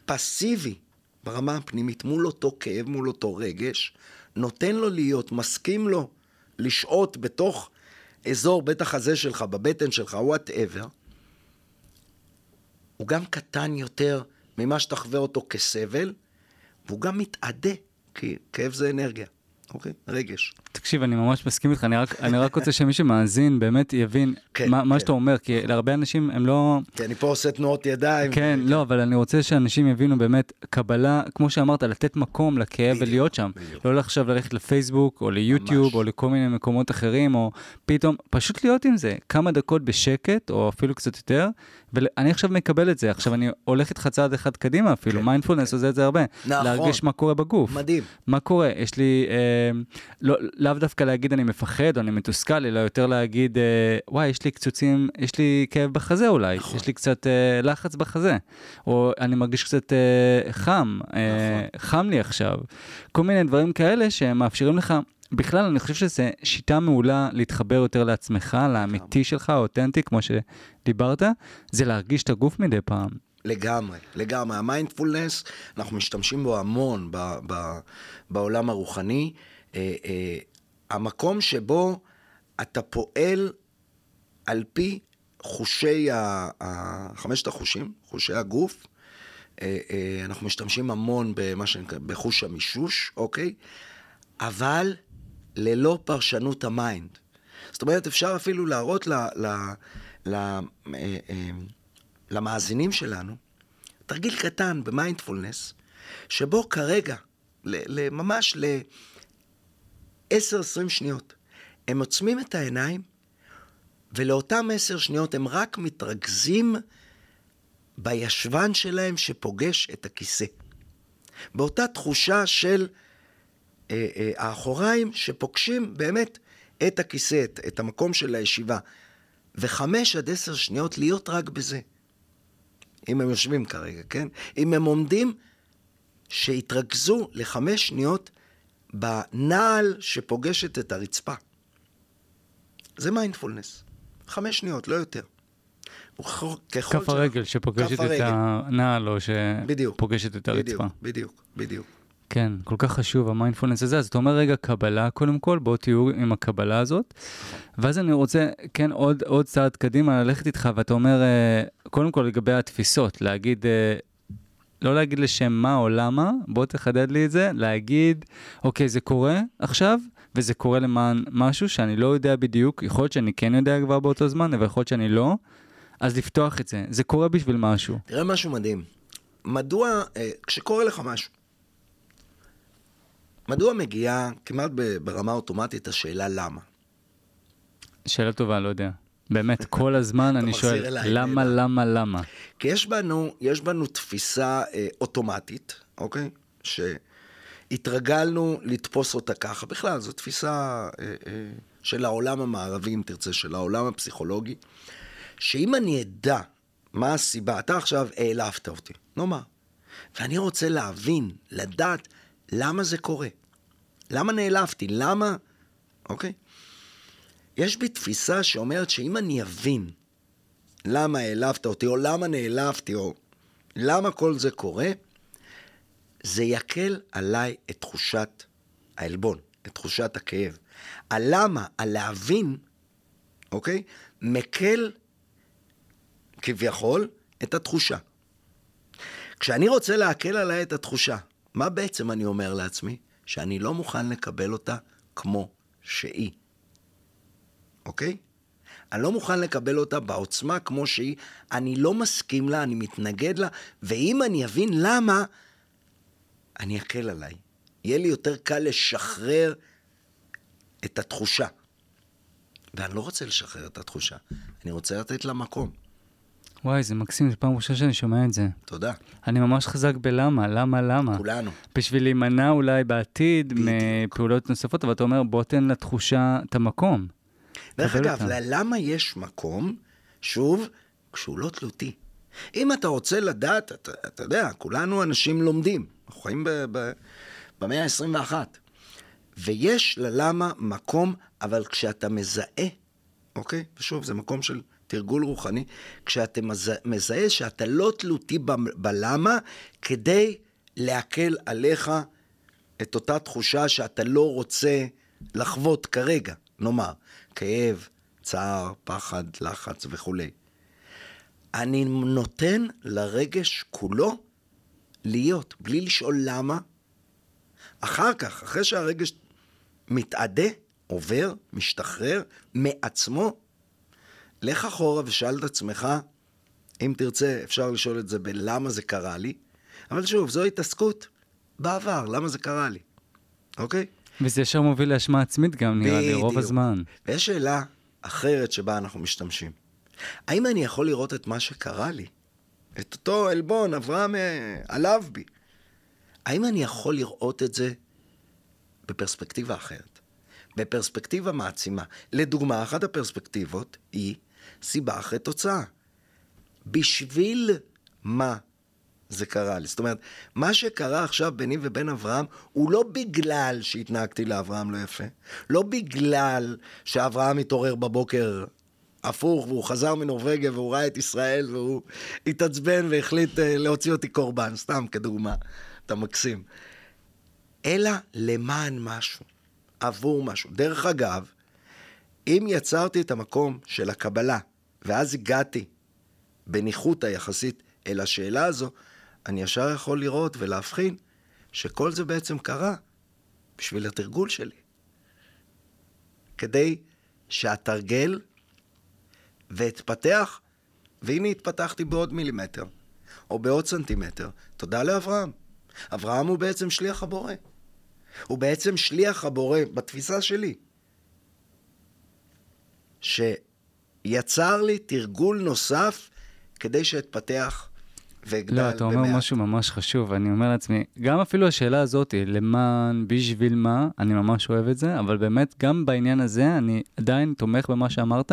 פסיבי ברמה הפנימית מול אותו כאב, מול אותו רגש, נותן לו להיות, מסכים לו לשהות בתוך אזור בית החזה שלך, בבטן שלך, whatever, הוא גם קטן יותר ממה שתחווה אותו כסבל, והוא גם מתאדה, כי כאב זה אנרגיה, אוקיי? רגש. תקשיב, אני ממש מסכים איתך, אני רק, אני רק רוצה שמי שמאזין באמת יבין כן, מה, מה כן. שאתה אומר, כי להרבה אנשים הם לא... כי אני פה עושה תנועות ידיים. כן, לא, אבל אני רוצה שאנשים יבינו באמת, קבלה, כמו שאמרת, לתת מקום לכאב בדיוק, ולהיות שם. בדיוק. לא עכשיו ללכת לפייסבוק, או ליוטיוב, ממש. או לכל מיני מקומות אחרים, או פתאום, פשוט להיות עם זה, כמה דקות בשקט, או אפילו קצת יותר, ואני עכשיו מקבל את זה, עכשיו אני הולך איתך צעד אחד קדימה אפילו, כן, מיינדפולנס עושה את זה הרבה. נכון. להרגיש מה קורה בגוף. מדהים. מה קורה? יש לי, אה, לא, לאו דווקא להגיד אני מפחד או אני מתוסכל, אלא יותר להגיד, אה, וואי, יש לי קצוצים, יש לי כאב בחזה אולי, נכון. יש לי קצת אה, לחץ בחזה, או אני מרגיש קצת חם, נכון. חם לי עכשיו. כל מיני דברים כאלה שמאפשרים לך, בכלל אני חושב שזו שיטה מעולה להתחבר יותר לעצמך, לאמיתי שלך, האותנטי, כמו שדיברת, זה להרגיש את הגוף מדי פעם. לגמרי, לגמרי. המיינדפולנס, אנחנו משתמשים בו המון ב, ב, בעולם הרוחני. אה, אה, המקום שבו אתה פועל על פי חושי, ה, ה, חמשת החושים, חושי הגוף. אה, אה, אנחנו משתמשים המון במה שנקרא, בחוש המישוש, אוקיי? אבל ללא פרשנות ה mind. זאת אומרת, אפשר אפילו להראות ל, ל, ל, אה, אה, למאזינים שלנו תרגיל קטן במיינדפולנס, שבו כרגע, ממש ל-10-20 שניות, הם עוצמים את העיניים, ולאותם 10 שניות הם רק מתרכזים בישבן שלהם שפוגש את הכיסא. באותה תחושה של האחוריים שפוגשים באמת את הכיסא, את, את המקום של הישיבה. וחמש עד עשר שניות להיות רק בזה. אם הם יושבים כרגע, כן? אם הם עומדים, שיתרכזו לחמש שניות בנעל שפוגשת את הרצפה. זה מיינדפולנס. חמש שניות, לא יותר. כף הרגל שפוגשת כף את הרגל. הנעל, או בדיוק. שפוגשת את הרצפה. בדיוק, בדיוק, בדיוק. כן, כל כך חשוב המיינדפולנס הזה, אז אתה אומר רגע קבלה קודם כל, בואו תהיו עם הקבלה הזאת, ואז אני רוצה, כן, עוד, עוד צעד קדימה, ללכת איתך, ואתה אומר, אה, קודם כל לגבי התפיסות, להגיד, אה, לא להגיד לשם מה או למה, בוא תחדד לי את זה, להגיד, אוקיי, זה קורה עכשיו, וזה קורה למען משהו שאני לא יודע בדיוק, יכול להיות שאני כן יודע כבר באותו זמן, אבל יכול להיות שאני לא, אז לפתוח את זה, זה קורה בשביל משהו. תראה משהו מדהים. מדוע, אה, כשקורה לך משהו, מדוע מגיעה כמעט ברמה אוטומטית השאלה למה? שאלה טובה, לא יודע. באמת, כל הזמן אני שואל, אליי, למה, נהדר. למה, למה? כי יש בנו, יש בנו תפיסה אה, אוטומטית, אוקיי? שהתרגלנו לתפוס אותה ככה. בכלל, זו תפיסה אה, אה, של העולם המערבי, אם תרצה, של העולם הפסיכולוגי, שאם אני אדע מה הסיבה, אתה עכשיו העלבת אותי, נאמר, ואני רוצה להבין, לדעת למה זה קורה. למה נעלבתי? למה... אוקיי? יש בי תפיסה שאומרת שאם אני אבין למה העלבת אותי, או למה נעלבתי, או למה כל זה קורה, זה יקל עליי את תחושת העלבון, את תחושת הכאב. הלמה, הלהבין, אוקיי? מקל כביכול את התחושה. כשאני רוצה להקל עליי את התחושה, מה בעצם אני אומר לעצמי? שאני לא מוכן לקבל אותה כמו שהיא. אוקיי? אני לא מוכן לקבל אותה בעוצמה כמו שהיא, אני לא מסכים לה, אני מתנגד לה, ואם אני אבין למה, אני אקל עליי. יהיה לי יותר קל לשחרר את התחושה. ואני לא רוצה לשחרר את התחושה, אני רוצה לתת לה מקום. וואי, זה מקסים, זו פעם ראשונה שאני שומע את זה. תודה. אני ממש חזק בלמה, למה, למה. כולנו. בשביל להימנע אולי בעתיד בדיוק. מפעולות נוספות, אבל אתה אומר, בוא תן לתחושה את המקום. דרך אגב, אותה. למה יש מקום, שוב, כשהוא לא תלותי? אם אתה רוצה לדעת, אתה, אתה יודע, כולנו אנשים לומדים, אנחנו חיים במאה ה-21, ויש ללמה מקום, אבל כשאתה מזהה, אוקיי? ושוב, זה מקום של תרגול רוחני, כשאתה מזהה, מזהה שאתה לא תלותי בלמה, כדי להקל עליך את אותה תחושה שאתה לא רוצה לחוות כרגע, נאמר, כאב, צער, פחד, לחץ וכולי. אני נותן לרגש כולו להיות, בלי לשאול למה. אחר כך, אחרי שהרגש מתאדה, עובר, משתחרר, מעצמו. לך אחורה ושאל את עצמך, אם תרצה, אפשר לשאול את זה בלמה זה קרה לי, אבל שוב, זו התעסקות בעבר, למה זה קרה לי, אוקיי? וזה ישר מוביל לאשמה עצמית גם, נראה לי, רוב הזמן. ויש שאלה אחרת שבה אנחנו משתמשים. האם אני יכול לראות את מה שקרה לי? את אותו עלבון, אברהם אה, עליו בי. האם אני יכול לראות את זה בפרספקטיבה אחרת? בפרספקטיבה מעצימה. לדוגמה, אחת הפרספקטיבות היא סיבה אחרי תוצאה. בשביל מה זה קרה לי? זאת אומרת, מה שקרה עכשיו ביני ובין אברהם הוא לא בגלל שהתנהגתי לאברהם לא יפה, לא בגלל שאברהם התעורר בבוקר הפוך, והוא חזר מנורבגיה והוא ראה את ישראל והוא התעצבן והחליט uh, להוציא אותי קורבן, סתם כדוגמה, אתה מקסים. אלא למען משהו, עבור משהו. דרך אגב, אם יצרתי את המקום של הקבלה, ואז הגעתי בניחותא יחסית אל השאלה הזו, אני ישר יכול לראות ולהבחין שכל זה בעצם קרה בשביל התרגול שלי. כדי שאתרגל ואתפתח, והנה התפתחתי בעוד מילימטר, או בעוד סנטימטר. תודה לאברהם. אברהם הוא בעצם שליח הבורא. הוא בעצם שליח הבורא בתפיסה שלי. שיצר לי תרגול נוסף כדי שאתפתח ואגדל לא, אתה אומר במעט. משהו ממש חשוב, אני אומר לעצמי, גם אפילו השאלה הזאת, למען, בשביל מה, אני ממש אוהב את זה, אבל באמת, גם בעניין הזה, אני עדיין תומך במה שאמרת,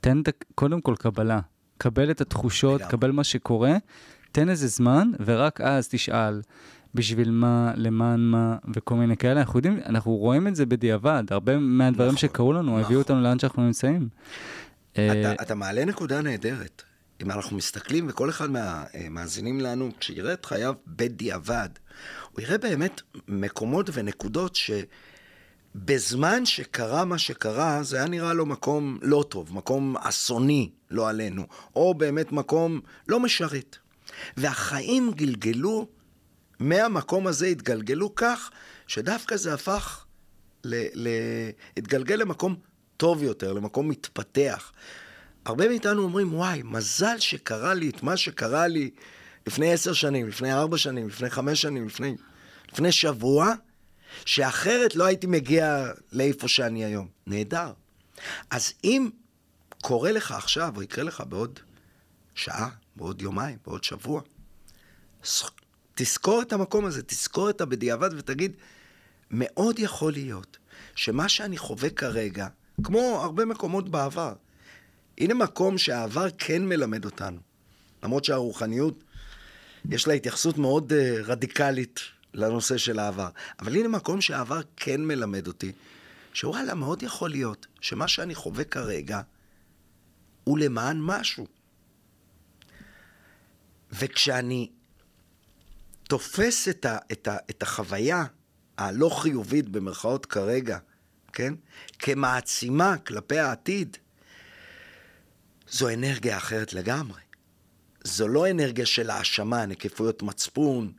תן את, קודם כל קבלה, קבל את התחושות, לגמרי. קבל מה שקורה, תן איזה זמן, ורק אז תשאל. בשביל מה, למען מה, וכל מיני כאלה, אנחנו יודעים, אנחנו רואים את זה בדיעבד, הרבה מהדברים נכון, שקרו לנו נכון. הביאו אותנו לאן שאנחנו נמצאים. אה, אתה, אתה מעלה נקודה נהדרת. אם אנחנו מסתכלים, וכל אחד מהמאזינים לנו, כשיראה את חייו בדיעבד, הוא יראה באמת מקומות ונקודות שבזמן שקרה מה שקרה, זה היה נראה לו מקום לא טוב, מקום אסוני, לא עלינו, או באמת מקום לא משרת. והחיים גלגלו, מהמקום הזה התגלגלו כך, שדווקא זה הפך, ל, ל, התגלגל למקום טוב יותר, למקום מתפתח. הרבה מאיתנו אומרים, וואי, מזל שקרה לי את מה שקרה לי לפני עשר שנים, לפני ארבע שנים, לפני חמש שנים, לפני, לפני שבוע, שאחרת לא הייתי מגיע לאיפה שאני היום. נהדר. אז אם קורה לך עכשיו, או יקרה לך בעוד שעה, בעוד יומיים, בעוד שבוע, תזכור את המקום הזה, תזכור את הבדיעבד ותגיד, מאוד יכול להיות שמה שאני חווה כרגע, כמו הרבה מקומות בעבר, הנה מקום שהעבר כן מלמד אותנו. למרות שהרוחניות, יש לה התייחסות מאוד uh, רדיקלית לנושא של העבר. אבל הנה מקום שהעבר כן מלמד אותי, שוואלה, מאוד יכול להיות שמה שאני חווה כרגע הוא למען משהו. וכשאני תופס את, ה, את, ה, את החוויה הלא חיובית במרכאות כרגע, כן? כמעצימה כלפי העתיד, זו אנרגיה אחרת לגמרי. זו לא אנרגיה של האשמה, נקיפויות מצפון,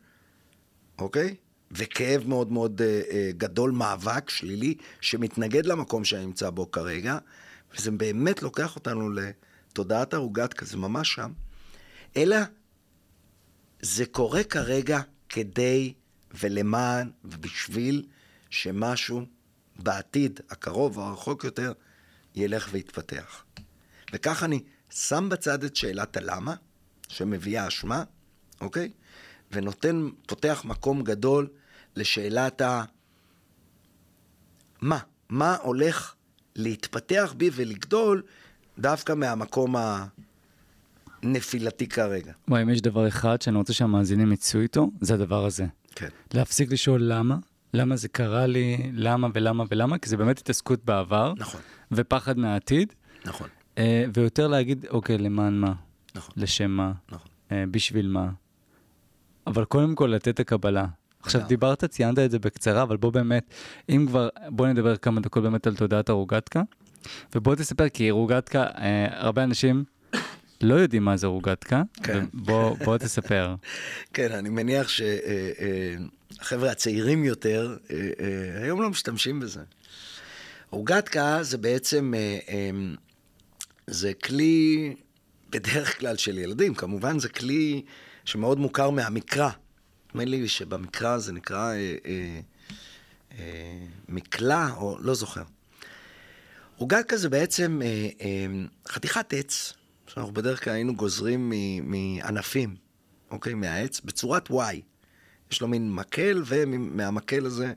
אוקיי? וכאב מאוד מאוד אה, אה, גדול, מאבק שלילי, שמתנגד למקום שאני נמצא בו כרגע, וזה באמת לוקח אותנו לתודעת ערוגת כזה, ממש שם, אלא זה קורה כרגע כדי ולמען ובשביל שמשהו בעתיד הקרוב או הרחוק יותר ילך ויתפתח. וכך אני שם בצד את שאלת הלמה, שמביאה אשמה, אוקיי? ונותן, פותח מקום גדול לשאלת ה... מה? מה הולך להתפתח בי ולגדול דווקא מהמקום הנפילתי כרגע. וואי, אם יש דבר אחד שאני רוצה שהמאזינים יצאו איתו, זה הדבר הזה. כן. להפסיק לשאול למה, למה זה קרה לי, למה ולמה ולמה, כי זה באמת התעסקות בעבר, נכון, ופחד מהעתיד, נכון, אה, ויותר להגיד, אוקיי, למען מה, נכון, לשם מה, נכון. אה, בשביל מה. אבל קודם כל לתת הקבלה. עכשיו. דיברת, ציינת את זה בקצרה, אבל בוא באמת, אם כבר, בוא נדבר כמה דקות באמת על תודעת הרוגטקה, ובוא תספר, כי רוגטקה, אה, הרבה אנשים לא יודעים מה זה רוגטקה, כן. בוא, בוא תספר. כן, אני מניח שהחבר'ה הצעירים יותר אה, אה, היום לא משתמשים בזה. רוגטקה זה בעצם, אה, זה כלי, בדרך כלל של ילדים, כמובן זה כלי שמאוד מוכר מהמקרא. נדמה לי שבמקרא זה נקרא אה, אה, אה, מקלע, או לא זוכר. רוגטקה זה בעצם אה, אה, חתיכת עץ, שאנחנו בדרך כלל היינו גוזרים מענפים, אוקיי? מהעץ, בצורת Y. יש לו מין מקל, ומהמקל הזה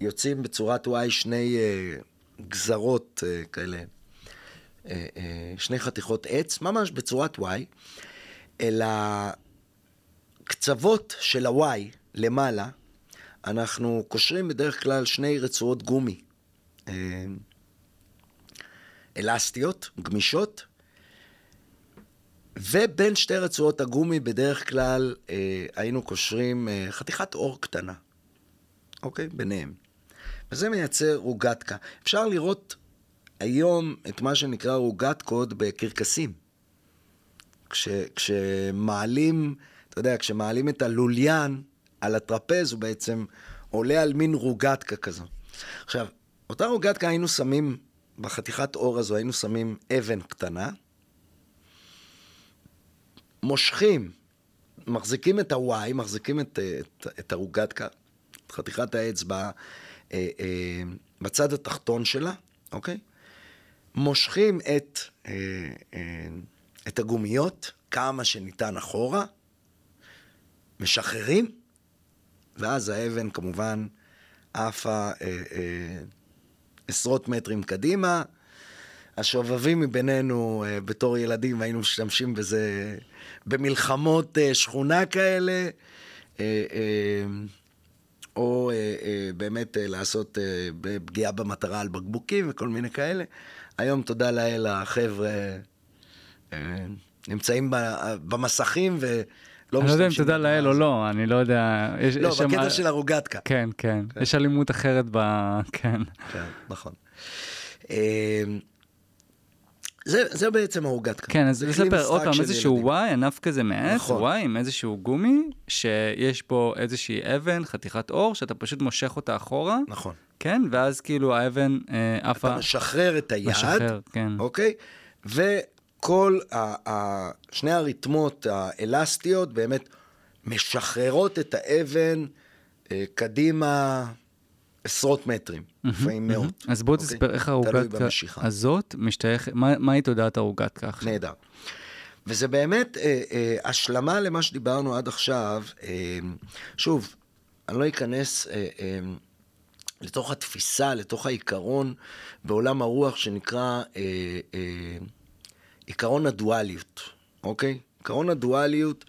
יוצאים בצורת Y שני אה, גזרות אה, כאלה, אה, אה, שני חתיכות עץ, ממש בצורת Y, אל הקצוות של ה-Y למעלה, אנחנו קושרים בדרך כלל שני רצועות גומי. אה, אלסטיות, גמישות, ובין שתי רצועות הגומי בדרך כלל אה, היינו קושרים אה, חתיכת אור קטנה, אוקיי? ביניהם. וזה מייצר רוגטקה. אפשר לראות היום את מה שנקרא רוגטקות בקרקסים. כש, כשמעלים, אתה יודע, כשמעלים את הלוליין על הטרפז, הוא בעצם עולה על מין רוגטקה כזו. עכשיו, אותה רוגטקה היינו שמים, בחתיכת אור הזו היינו שמים אבן קטנה, מושכים, מחזיקים את ה-Y, מחזיקים את, את, את הרוגטקה, את חתיכת האצבע, אה, אה, בצד התחתון שלה, אוקיי? מושכים את, אה, אה, את הגומיות כמה שניתן אחורה, משחררים, ואז האבן כמובן עפה אה, אה, עשרות מטרים קדימה. השובבים מבינינו אה, בתור ילדים היינו משתמשים בזה במלחמות אה, שכונה כאלה, אה, אה, או באמת לעשות פגיעה במטרה על בקבוקים וכל מיני כאלה. היום, תודה לאל, החבר'ה נמצאים במסכים ו... לא אני לא יודע אם תודה לאל או לא, אני לא יודע. יש, לא, יש בקטע שם... של הרוגטקה. כן, כן, כן, יש אלימות אחרת ב... כן. כן, נכון. אה, זה, זה בעצם העוגת כן, אז לספר עוד פעם איזשהו וואי, ענף כזה מעץ, נכון. וואי עם איזשהו גומי, שיש בו איזושהי אבן, חתיכת אור, שאתה פשט מושך אותה אחורה. נכון. כן, ואז כאילו האבן אה, עפה. אתה משחרר את היד, משחרר, כן. אוקיי? וכל ה, ה, שני הרתמות האלסטיות באמת משחררות את האבן אה, קדימה. עשרות מטרים, לפעמים מאות. אז בוא אוקיי? תספר איך הרוגטקה הזאת משתייך, מהי תודעת הרוגטקה עכשיו? נהדר. וזה באמת אה, אה, השלמה למה שדיברנו עד עכשיו. אה, שוב, אני לא אכנס אה, אה, לתוך התפיסה, לתוך העיקרון בעולם הרוח שנקרא אה, אה, עיקרון הדואליות, אוקיי? עיקרון הדואליות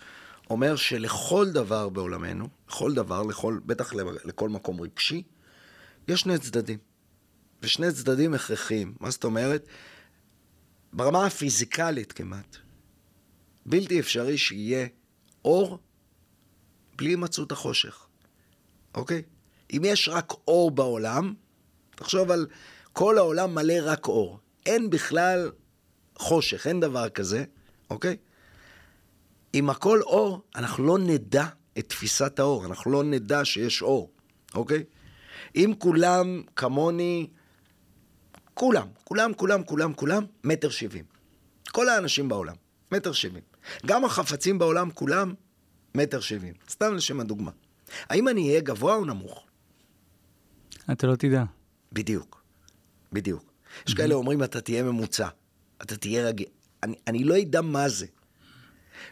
אומר שלכל דבר בעולמנו, לכל דבר, לכל, בטח לכל מקום רגשי, יש שני צדדים, ושני צדדים הכרחיים. מה זאת אומרת? ברמה הפיזיקלית כמעט, בלתי אפשרי שיהיה אור בלי הימצאות החושך, אוקיי? אם יש רק אור בעולם, תחשוב על כל העולם מלא רק אור. אין בכלל חושך, אין דבר כזה, אוקיי? אם הכל אור, אנחנו לא נדע את תפיסת האור, אנחנו לא נדע שיש אור, אוקיי? אם כולם כמוני, כולם, כולם, כולם, כולם, כולם, מטר שבעים. כל האנשים בעולם, מטר שבעים. גם החפצים בעולם כולם, מטר שבעים. סתם לשם הדוגמה. האם אני אהיה גבוה או נמוך? אתה לא תדע. בדיוק, בדיוק. יש כאלה אומרים, אתה תהיה ממוצע, אתה תהיה רגיל. אני, אני לא אדע מה זה.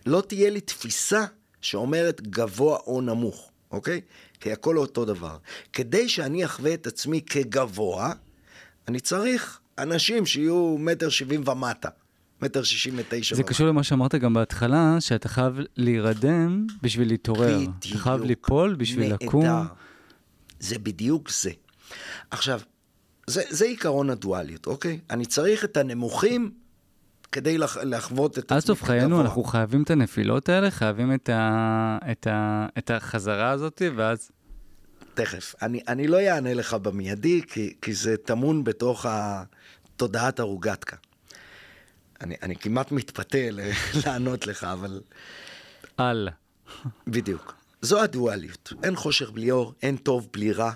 לא תהיה לי תפיסה שאומרת גבוה או נמוך. אוקיי? כי הכל אותו דבר. כדי שאני אחווה את עצמי כגבוה, אני צריך אנשים שיהיו מטר שבעים ומטה. מטר שישים ותשע. זה קשור למה שאמרת גם בהתחלה, שאתה חייב להירדם בשביל להתעורר. בדיוק. אתה חייב ליפול בשביל נהדר. לקום. זה בדיוק זה. עכשיו, זה, זה עיקרון הדואליות, אוקיי? אני צריך את הנמוכים כדי לח, לחוות את עצמי. עד סוף חיינו אנחנו חייבים את הנפילות האלה, חייבים את, ה, את, ה, את החזרה הזאת, ואז... תכף. אני, אני לא אענה לך במיידי, כי, כי זה טמון בתוך תודעת הרוגטקה. אני, אני כמעט מתפתה לענות לך, אבל... על. בדיוק. זו הדואליות. אין חושך בלי אור, אין טוב בלי רע,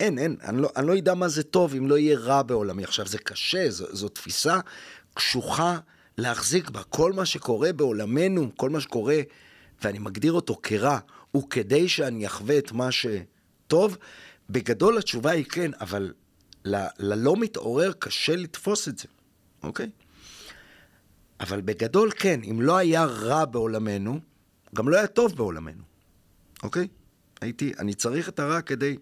אין, אין, אני לא, אני לא יודע מה זה טוב אם לא יהיה רע בעולמי. עכשיו, זה קשה, זו, זו תפיסה קשוחה להחזיק בה. כל מה שקורה בעולמנו, כל מה שקורה, ואני מגדיר אותו כרע, הוא כדי שאני אחווה את מה שטוב. בגדול התשובה היא כן, אבל ל, ללא מתעורר קשה לתפוס את זה, אוקיי? אבל בגדול כן, אם לא היה רע בעולמנו, גם לא היה טוב בעולמנו, אוקיי? הייתי, אני צריך את הרע כדי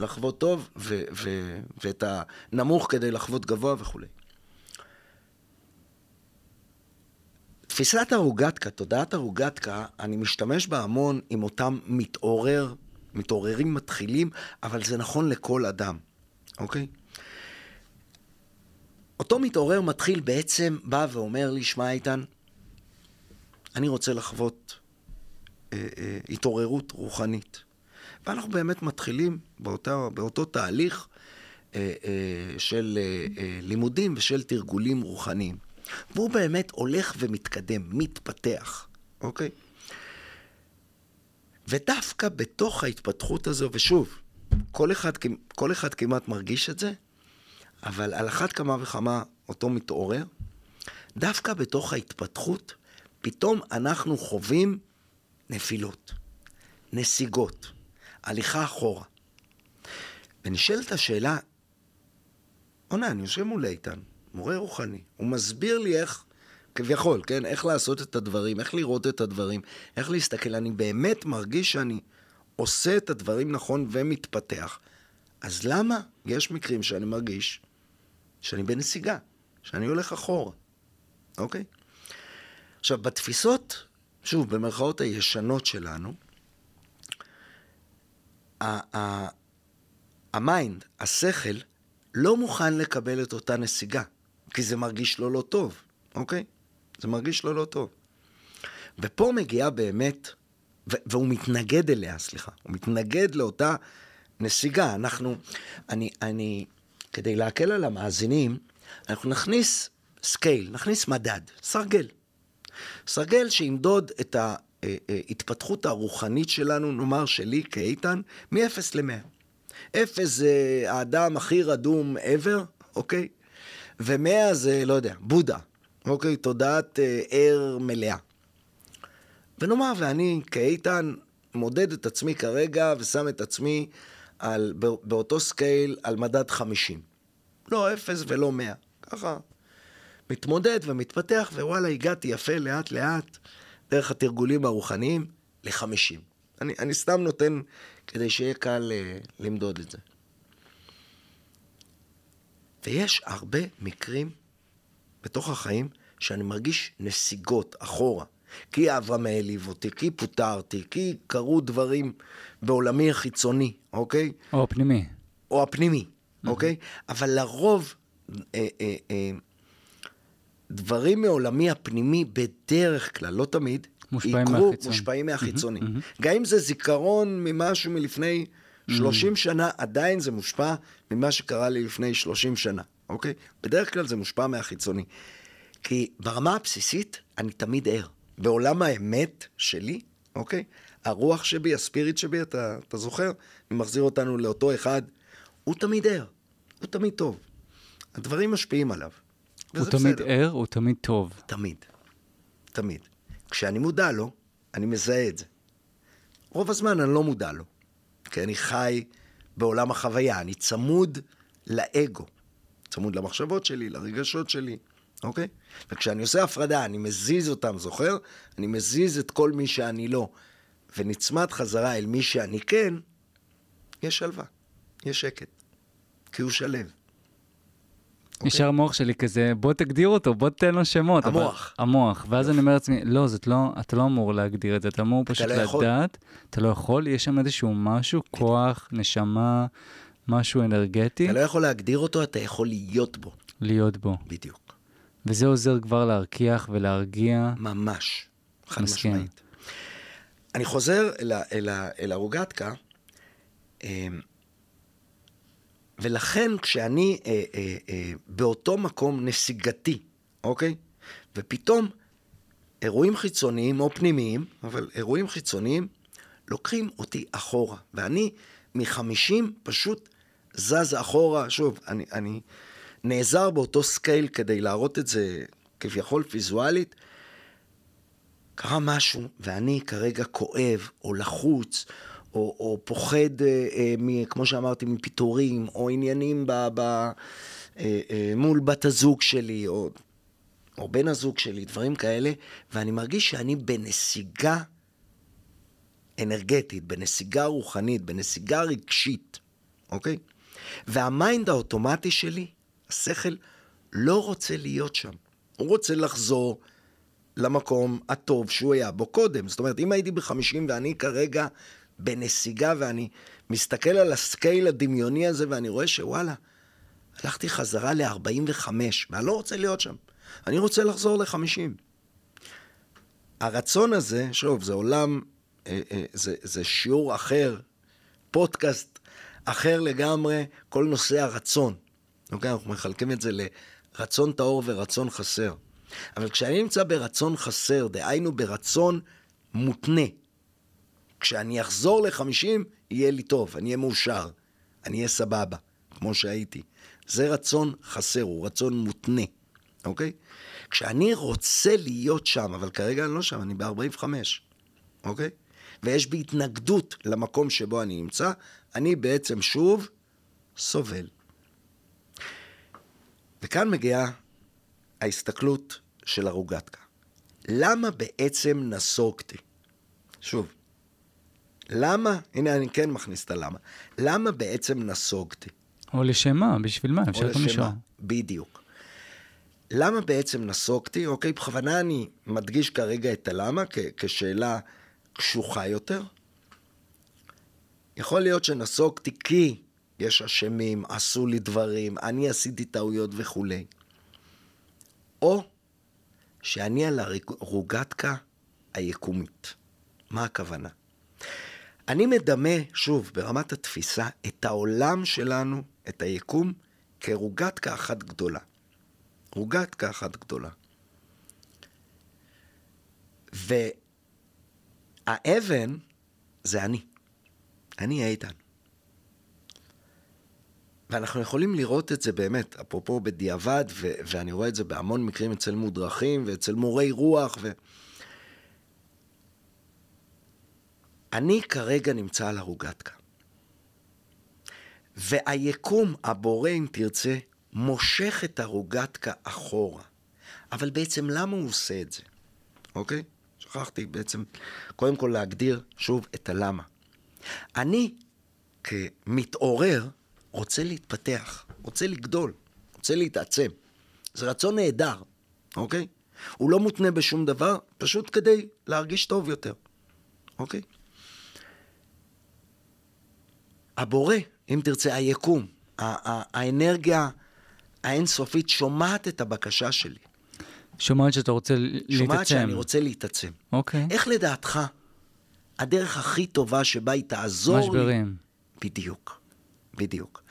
לחוות טוב, ו, ו, ואת הנמוך כדי לחוות גבוה וכולי. תפיסת הרוגטקה, תודעת הרוגטקה, אני משתמש בה המון עם אותם מתעורר, מתעוררים מתחילים, אבל זה נכון לכל אדם, אוקיי? אותו מתעורר מתחיל בעצם בא ואומר לי, שמע איתן, אני רוצה לחוות אה, אה, התעוררות רוחנית. ואנחנו באמת מתחילים באותו, באותו תהליך אה, אה, של אה, אה, לימודים ושל תרגולים רוחניים. והוא באמת הולך ומתקדם, מתפתח, אוקיי? ודווקא בתוך ההתפתחות הזו, ושוב, כל אחד, כל אחד כמעט מרגיש את זה, אבל על אחת כמה וכמה אותו מתעורר, דווקא בתוך ההתפתחות, פתאום אנחנו חווים נפילות, נסיגות, הליכה אחורה. ונשאלת השאלה, עונה, אני יושב מול איתן, מורה רוחני, הוא מסביר לי איך, כביכול, כן, איך לעשות את הדברים, איך לראות את הדברים, איך להסתכל. אני באמת מרגיש שאני עושה את הדברים נכון ומתפתח. אז למה יש מקרים שאני מרגיש שאני בנסיגה, שאני הולך אחורה, אוקיי? עכשיו, בתפיסות, שוב, במרכאות הישנות שלנו, ה mind, השכל, לא מוכן לקבל את אותה נסיגה, כי זה מרגיש לו לא טוב, אוקיי? זה מרגיש לו לא טוב. ופה מגיעה באמת, והוא מתנגד אליה, סליחה, הוא מתנגד לאותה נסיגה. אנחנו, אני, אני, כדי להקל על המאזינים, אנחנו נכניס scale, נכניס מדד, סרגל. סרגל שימדוד את ההתפתחות הרוחנית שלנו, נאמר שלי כאיתן, מ-0 ל-100. 0 זה האדם הכי רדום ever, אוקיי? ו-100 זה, לא יודע, בודה, אוקיי? תודעת אה, ער מלאה. ונאמר, ואני כאיתן מודד את עצמי כרגע ושם את עצמי על, באותו scale על מדד 50. לא 0 ולא 100. ככה מתמודד ומתפתח, ווואלה, הגעתי יפה לאט לאט, דרך התרגולים הרוחניים, ל-50. אני, אני סתם נותן כדי שיהיה קל uh, למדוד את זה. ויש הרבה מקרים בתוך החיים שאני מרגיש נסיגות אחורה. כי אברהם העליב אותי, כי פוטרתי, כי קרו דברים בעולמי החיצוני, אוקיי? או הפנימי. או הפנימי, mm-hmm. אוקיי? אבל לרוב, אה, אה, אה, דברים מעולמי הפנימי בדרך כלל, לא תמיד, מושפעים יקרו, מהחיצון. מושפעים מהחיצוני. Mm-hmm, mm-hmm. גם אם זה זיכרון ממשהו מלפני 30 mm-hmm. שנה, עדיין זה מושפע ממה שקרה לי לפני 30 שנה, אוקיי? בדרך כלל זה מושפע מהחיצוני. כי ברמה הבסיסית, אני תמיד ער. בעולם האמת שלי, אוקיי? הרוח שבי, הספיריט שבי, אתה, אתה זוכר? אני מחזיר אותנו לאותו אחד, הוא תמיד ער, הוא תמיד טוב. הדברים משפיעים עליו. הוא תמיד בסדר. ער, הוא תמיד טוב. תמיד. תמיד. כשאני מודע לו, אני מזהה את זה. רוב הזמן אני לא מודע לו, כי אני חי בעולם החוויה, אני צמוד לאגו, צמוד למחשבות שלי, לרגשות שלי, אוקיי? וכשאני עושה הפרדה, אני מזיז אותם, זוכר? אני מזיז את כל מי שאני לא, ונצמד חזרה אל מי שאני כן, יש שלווה, יש שקט, כי הוא שלב. נשאר אוקיי? מוח שלי כזה, בוא תגדיר אותו, בוא תתן לו שמות. המוח. אבל, המוח. ואז אני אומר לעצמי, לא, זאת לא, אתה לא אמור להגדיר את זה, אתה אמור פשוט לא לדעת. אתה לא יכול, יש שם איזשהו משהו, כוח, נשמה, משהו אנרגטי. אתה לא יכול להגדיר אותו, אתה יכול להיות בו. להיות בו. בדיוק. וזה עוזר כבר להרקיח ולהרגיע. ממש, חד משמעית. אני חוזר אל, אל, אל הרוגטקה, אמ, ולכן כשאני אה, אה, אה, באותו מקום נסיגתי, אוקיי? ופתאום אירועים חיצוניים או פנימיים, אבל אירועים חיצוניים, לוקחים אותי אחורה. ואני מחמישים פשוט זז אחורה, שוב, אני, אני נעזר באותו scale כדי להראות את זה כביכול ויזואלית. קרה משהו, ואני כרגע כואב, או לחוץ, או, או פוחד, אה, אה, מ, כמו שאמרתי, מפיטורים, או עניינים ב, ב, אה, אה, מול בת הזוג שלי, או, או בן הזוג שלי, דברים כאלה, ואני מרגיש שאני בנסיגה אנרגטית, בנסיגה רוחנית, בנסיגה רגשית, אוקיי? וה mind האוטומטי שלי, השכל, לא רוצה להיות שם. הוא רוצה לחזור למקום הטוב שהוא היה בו קודם. זאת אומרת, אם הייתי בחמישים ואני כרגע בנסיגה ואני מסתכל על ה scale הדמיוני הזה ואני רואה שוואלה, הלכתי חזרה ל-45 ואני לא רוצה להיות שם. אני רוצה לחזור ל-50. הרצון הזה, שוב, זה עולם, אה, אה, זה, זה שיעור אחר, פודקאסט אחר לגמרי, כל נושא הרצון. אוקיי? אנחנו מחלקים את זה לרצון טהור ורצון חסר. אבל כשאני נמצא ברצון חסר, דהיינו ברצון מותנה, כשאני אחזור ל-50, יהיה לי טוב, אני אהיה מאושר, אני אהיה סבבה, כמו שהייתי. זה רצון חסר, הוא רצון מותנה, אוקיי? כשאני רוצה להיות שם, אבל כרגע אני לא שם, אני ב-45, אוקיי? ויש בי התנגדות למקום שבו אני נמצא, אני בעצם שוב סובל. וכאן מגיעה ההסתכלות של הרוגטקה. למה בעצם נסוגתי? שוב, למה, הנה אני כן מכניס את הלמה, למה בעצם נסוגתי? או לשם מה? בשביל מה? אפשר גם לשאול. בדיוק. למה בעצם נסוגתי? אוקיי, בכוונה אני מדגיש כרגע את הלמה כ- כשאלה קשוחה יותר. יכול להיות שנסוגתי כי יש אשמים, עשו לי דברים, אני עשיתי טעויות וכולי. או שאני על הרוגטקה היקומית. מה הכוונה? אני מדמה, שוב, ברמת התפיסה, את העולם שלנו, את היקום, כרוגטקה אחת גדולה. רוגטקה אחת גדולה. והאבן זה אני. אני איתן. ואנחנו יכולים לראות את זה באמת, אפרופו בדיעבד, ו- ואני רואה את זה בהמון מקרים אצל מודרכים ואצל מורי רוח. ו... אני כרגע נמצא על הרוגטקה. והיקום, הבורא, אם תרצה, מושך את הרוגטקה אחורה. אבל בעצם למה הוא עושה את זה? אוקיי? שכחתי בעצם, קודם כל להגדיר שוב את הלמה. אני, כמתעורר, רוצה להתפתח, רוצה לגדול, רוצה להתעצם. זה רצון נהדר, אוקיי? הוא לא מותנה בשום דבר, פשוט כדי להרגיש טוב יותר, אוקיי? הבורא, אם תרצה, היקום, האנרגיה האינסופית שומעת את הבקשה שלי. שומעת שאתה רוצה להתעצם. שומעת שאני רוצה להתעצם. אוקיי. איך לדעתך הדרך הכי טובה שבה היא תעזור משברים. לי... משברים. בדיוק, בדיוק.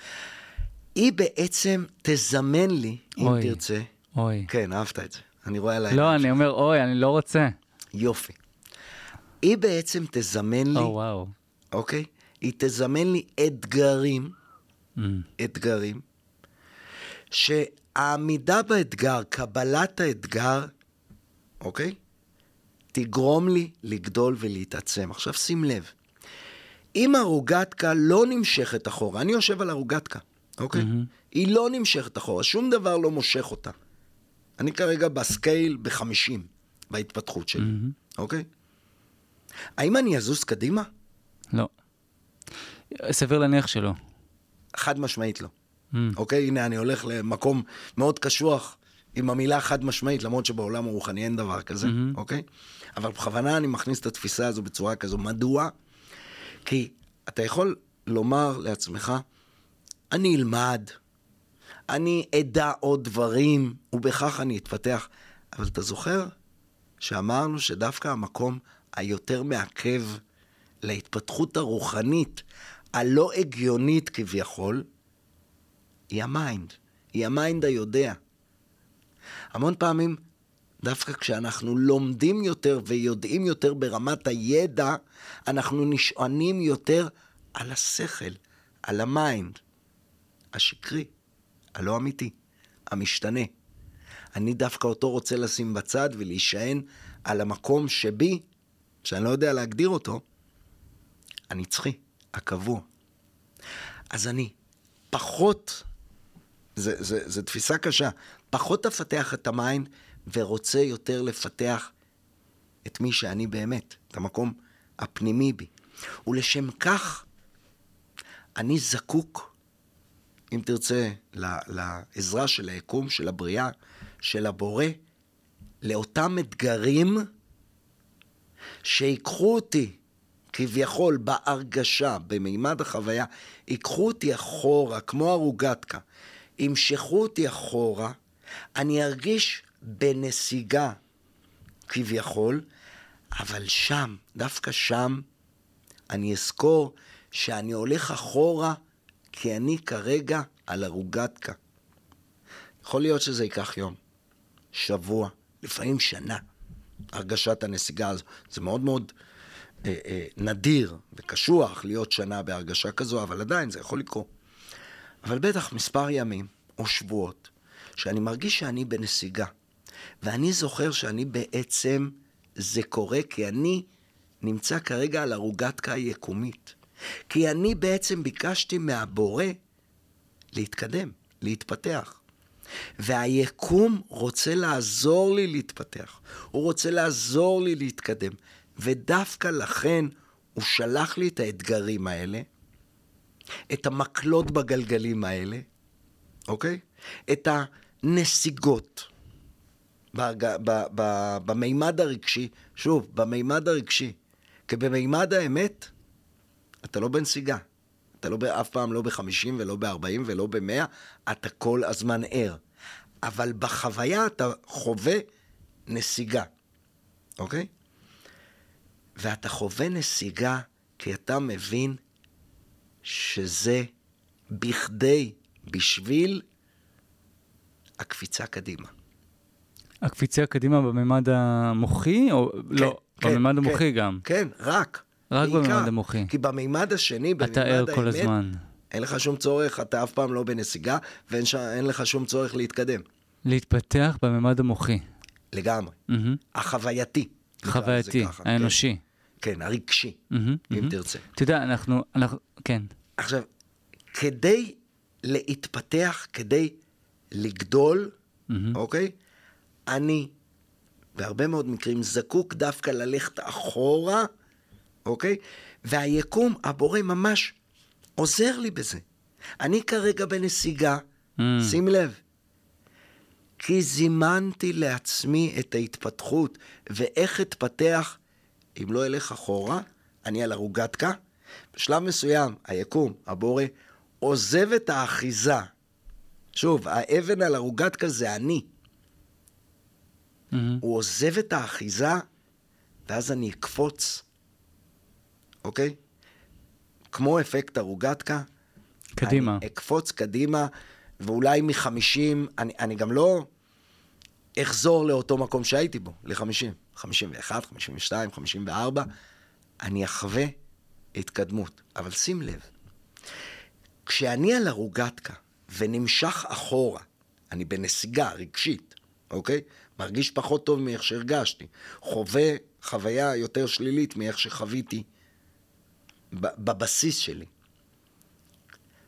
היא בעצם תזמן לי, אוי, אם תרצה. אוי. כן, אהבת את זה. אני רואה עליי. לא, אני אומר, אוי, אני לא רוצה. יופי. היא בעצם תזמן לי... או, וואו. אוקיי? היא תזמן לי אתגרים, mm. אתגרים, שהעמידה באתגר, קבלת האתגר, אוקיי? תגרום לי לגדול ולהתעצם. עכשיו שים לב, אם הרוגטקה לא נמשכת אחורה, אני יושב על הרוגטקה, אוקיי? Mm-hmm. היא לא נמשכת אחורה, שום דבר לא מושך אותה. אני כרגע בסקייל בחמישים, בהתפתחות שלי, mm-hmm. אוקיי? האם אני אזוז קדימה? לא. סביר להניח שלא. חד משמעית לא. Mm. אוקיי? הנה, אני הולך למקום מאוד קשוח עם המילה חד משמעית, למרות שבעולם הרוחני אין דבר כזה, mm-hmm. אוקיי? אבל בכוונה אני מכניס את התפיסה הזו בצורה כזו. מדוע? כי אתה יכול לומר לעצמך, אני אלמד, אני אדע עוד דברים, ובכך אני אתפתח. אבל אתה זוכר שאמרנו שדווקא המקום היותר מעכב להתפתחות הרוחנית, הלא הגיונית כביכול, היא ה mind. היא ה mind היודע. המון פעמים, דווקא כשאנחנו לומדים יותר ויודעים יותר ברמת הידע, אנחנו נשענים יותר על השכל, על ה mind. השקרי, הלא אמיתי, המשתנה. אני דווקא אותו רוצה לשים בצד ולהישען על המקום שבי, שאני לא יודע להגדיר אותו, הנצחי, הקבוע. אז אני פחות, זו תפיסה קשה, פחות אפתח את ה mind ורוצה יותר לפתח את מי שאני באמת, את המקום הפנימי בי. ולשם כך, אני זקוק, אם תרצה, לעזרה של היקום, של הבריאה, של הבורא, לאותם אתגרים שיקחו אותי, כביכול, בהרגשה, במימד החוויה, ייקחו אותי אחורה, כמו הרוגטקה, ימשכו אותי אחורה, אני ארגיש בנסיגה, כביכול, אבל שם, דווקא שם, אני אזכור שאני הולך אחורה, כי אני כרגע על הרוגטקה. יכול להיות שזה ייקח יום, שבוע, לפעמים שנה, הרגשת הנסיגה הזו. זה מאוד מאוד אה, אה, נדיר וקשוח להיות שנה בהרגשה כזו, אבל עדיין זה יכול לקרות. אבל בטח מספר ימים או שבועות, שאני מרגיש שאני בנסיגה. ואני זוכר שאני בעצם, זה קורה כי אני נמצא כרגע על ערוגת יקומית. כי אני בעצם ביקשתי מהבורא להתקדם, להתפתח. והיקום רוצה לעזור לי להתפתח. הוא רוצה לעזור לי להתקדם. ודווקא לכן הוא שלח לי את האתגרים האלה, את המקלות בגלגלים האלה, אוקיי? את הנסיגות. בג... ב... ב... במימד הרגשי, שוב, במימד הרגשי, כי במימד האמת, אתה לא בנסיגה. אתה לא, אף פעם לא ב-50 ולא ב-40 ולא ב-100, אתה כל הזמן ער. אבל בחוויה אתה חווה נסיגה, אוקיי? ואתה חווה נסיגה כי אתה מבין שזה בכדי, בשביל הקפיצה קדימה. הקפיצה קדימה בממד המוחי, או כן, לא? כן, בממד כן, המוחי גם. כן, רק. רק בעיקר, בממד המוחי. כי בממד השני, בממד האמת, אתה ער כל הזמן. אין לך שום צורך, אתה אף פעם לא בנסיגה, ואין ש... לך שום צורך להתקדם. להתפתח בממד המוחי. לגמרי. Mm-hmm. החווייתי. חווייתי, האנושי. כן, כן הרגשי, mm-hmm, אם mm-hmm. תרצה. אתה יודע, אנחנו, אנחנו, כן. עכשיו, כדי להתפתח, כדי לגדול, mm-hmm. אוקיי? אני, בהרבה מאוד מקרים, זקוק דווקא ללכת אחורה, אוקיי? והיקום, הבורא ממש עוזר לי בזה. אני כרגע בנסיגה, mm. שים לב, כי זימנתי לעצמי את ההתפתחות, ואיך אתפתח אם לא אלך אחורה, אני על הרוגטקה. בשלב מסוים, היקום, הבורא, עוזב את האחיזה. שוב, האבן על הרוגטקה זה אני. Mm-hmm. הוא עוזב את האחיזה, ואז אני אקפוץ, אוקיי? כמו אפקט הרוגטקה. קדימה. אני אקפוץ קדימה, ואולי מחמישים, אני, אני גם לא אחזור לאותו מקום שהייתי בו, לחמישים. 51, 52, 54, אני אחווה התקדמות. אבל שים לב, כשאני על הרוגטקה ונמשך אחורה, אני בנסיגה רגשית, אוקיי? מרגיש פחות טוב מאיך שהרגשתי. חווה חוויה יותר שלילית מאיך שחוויתי בבסיס שלי.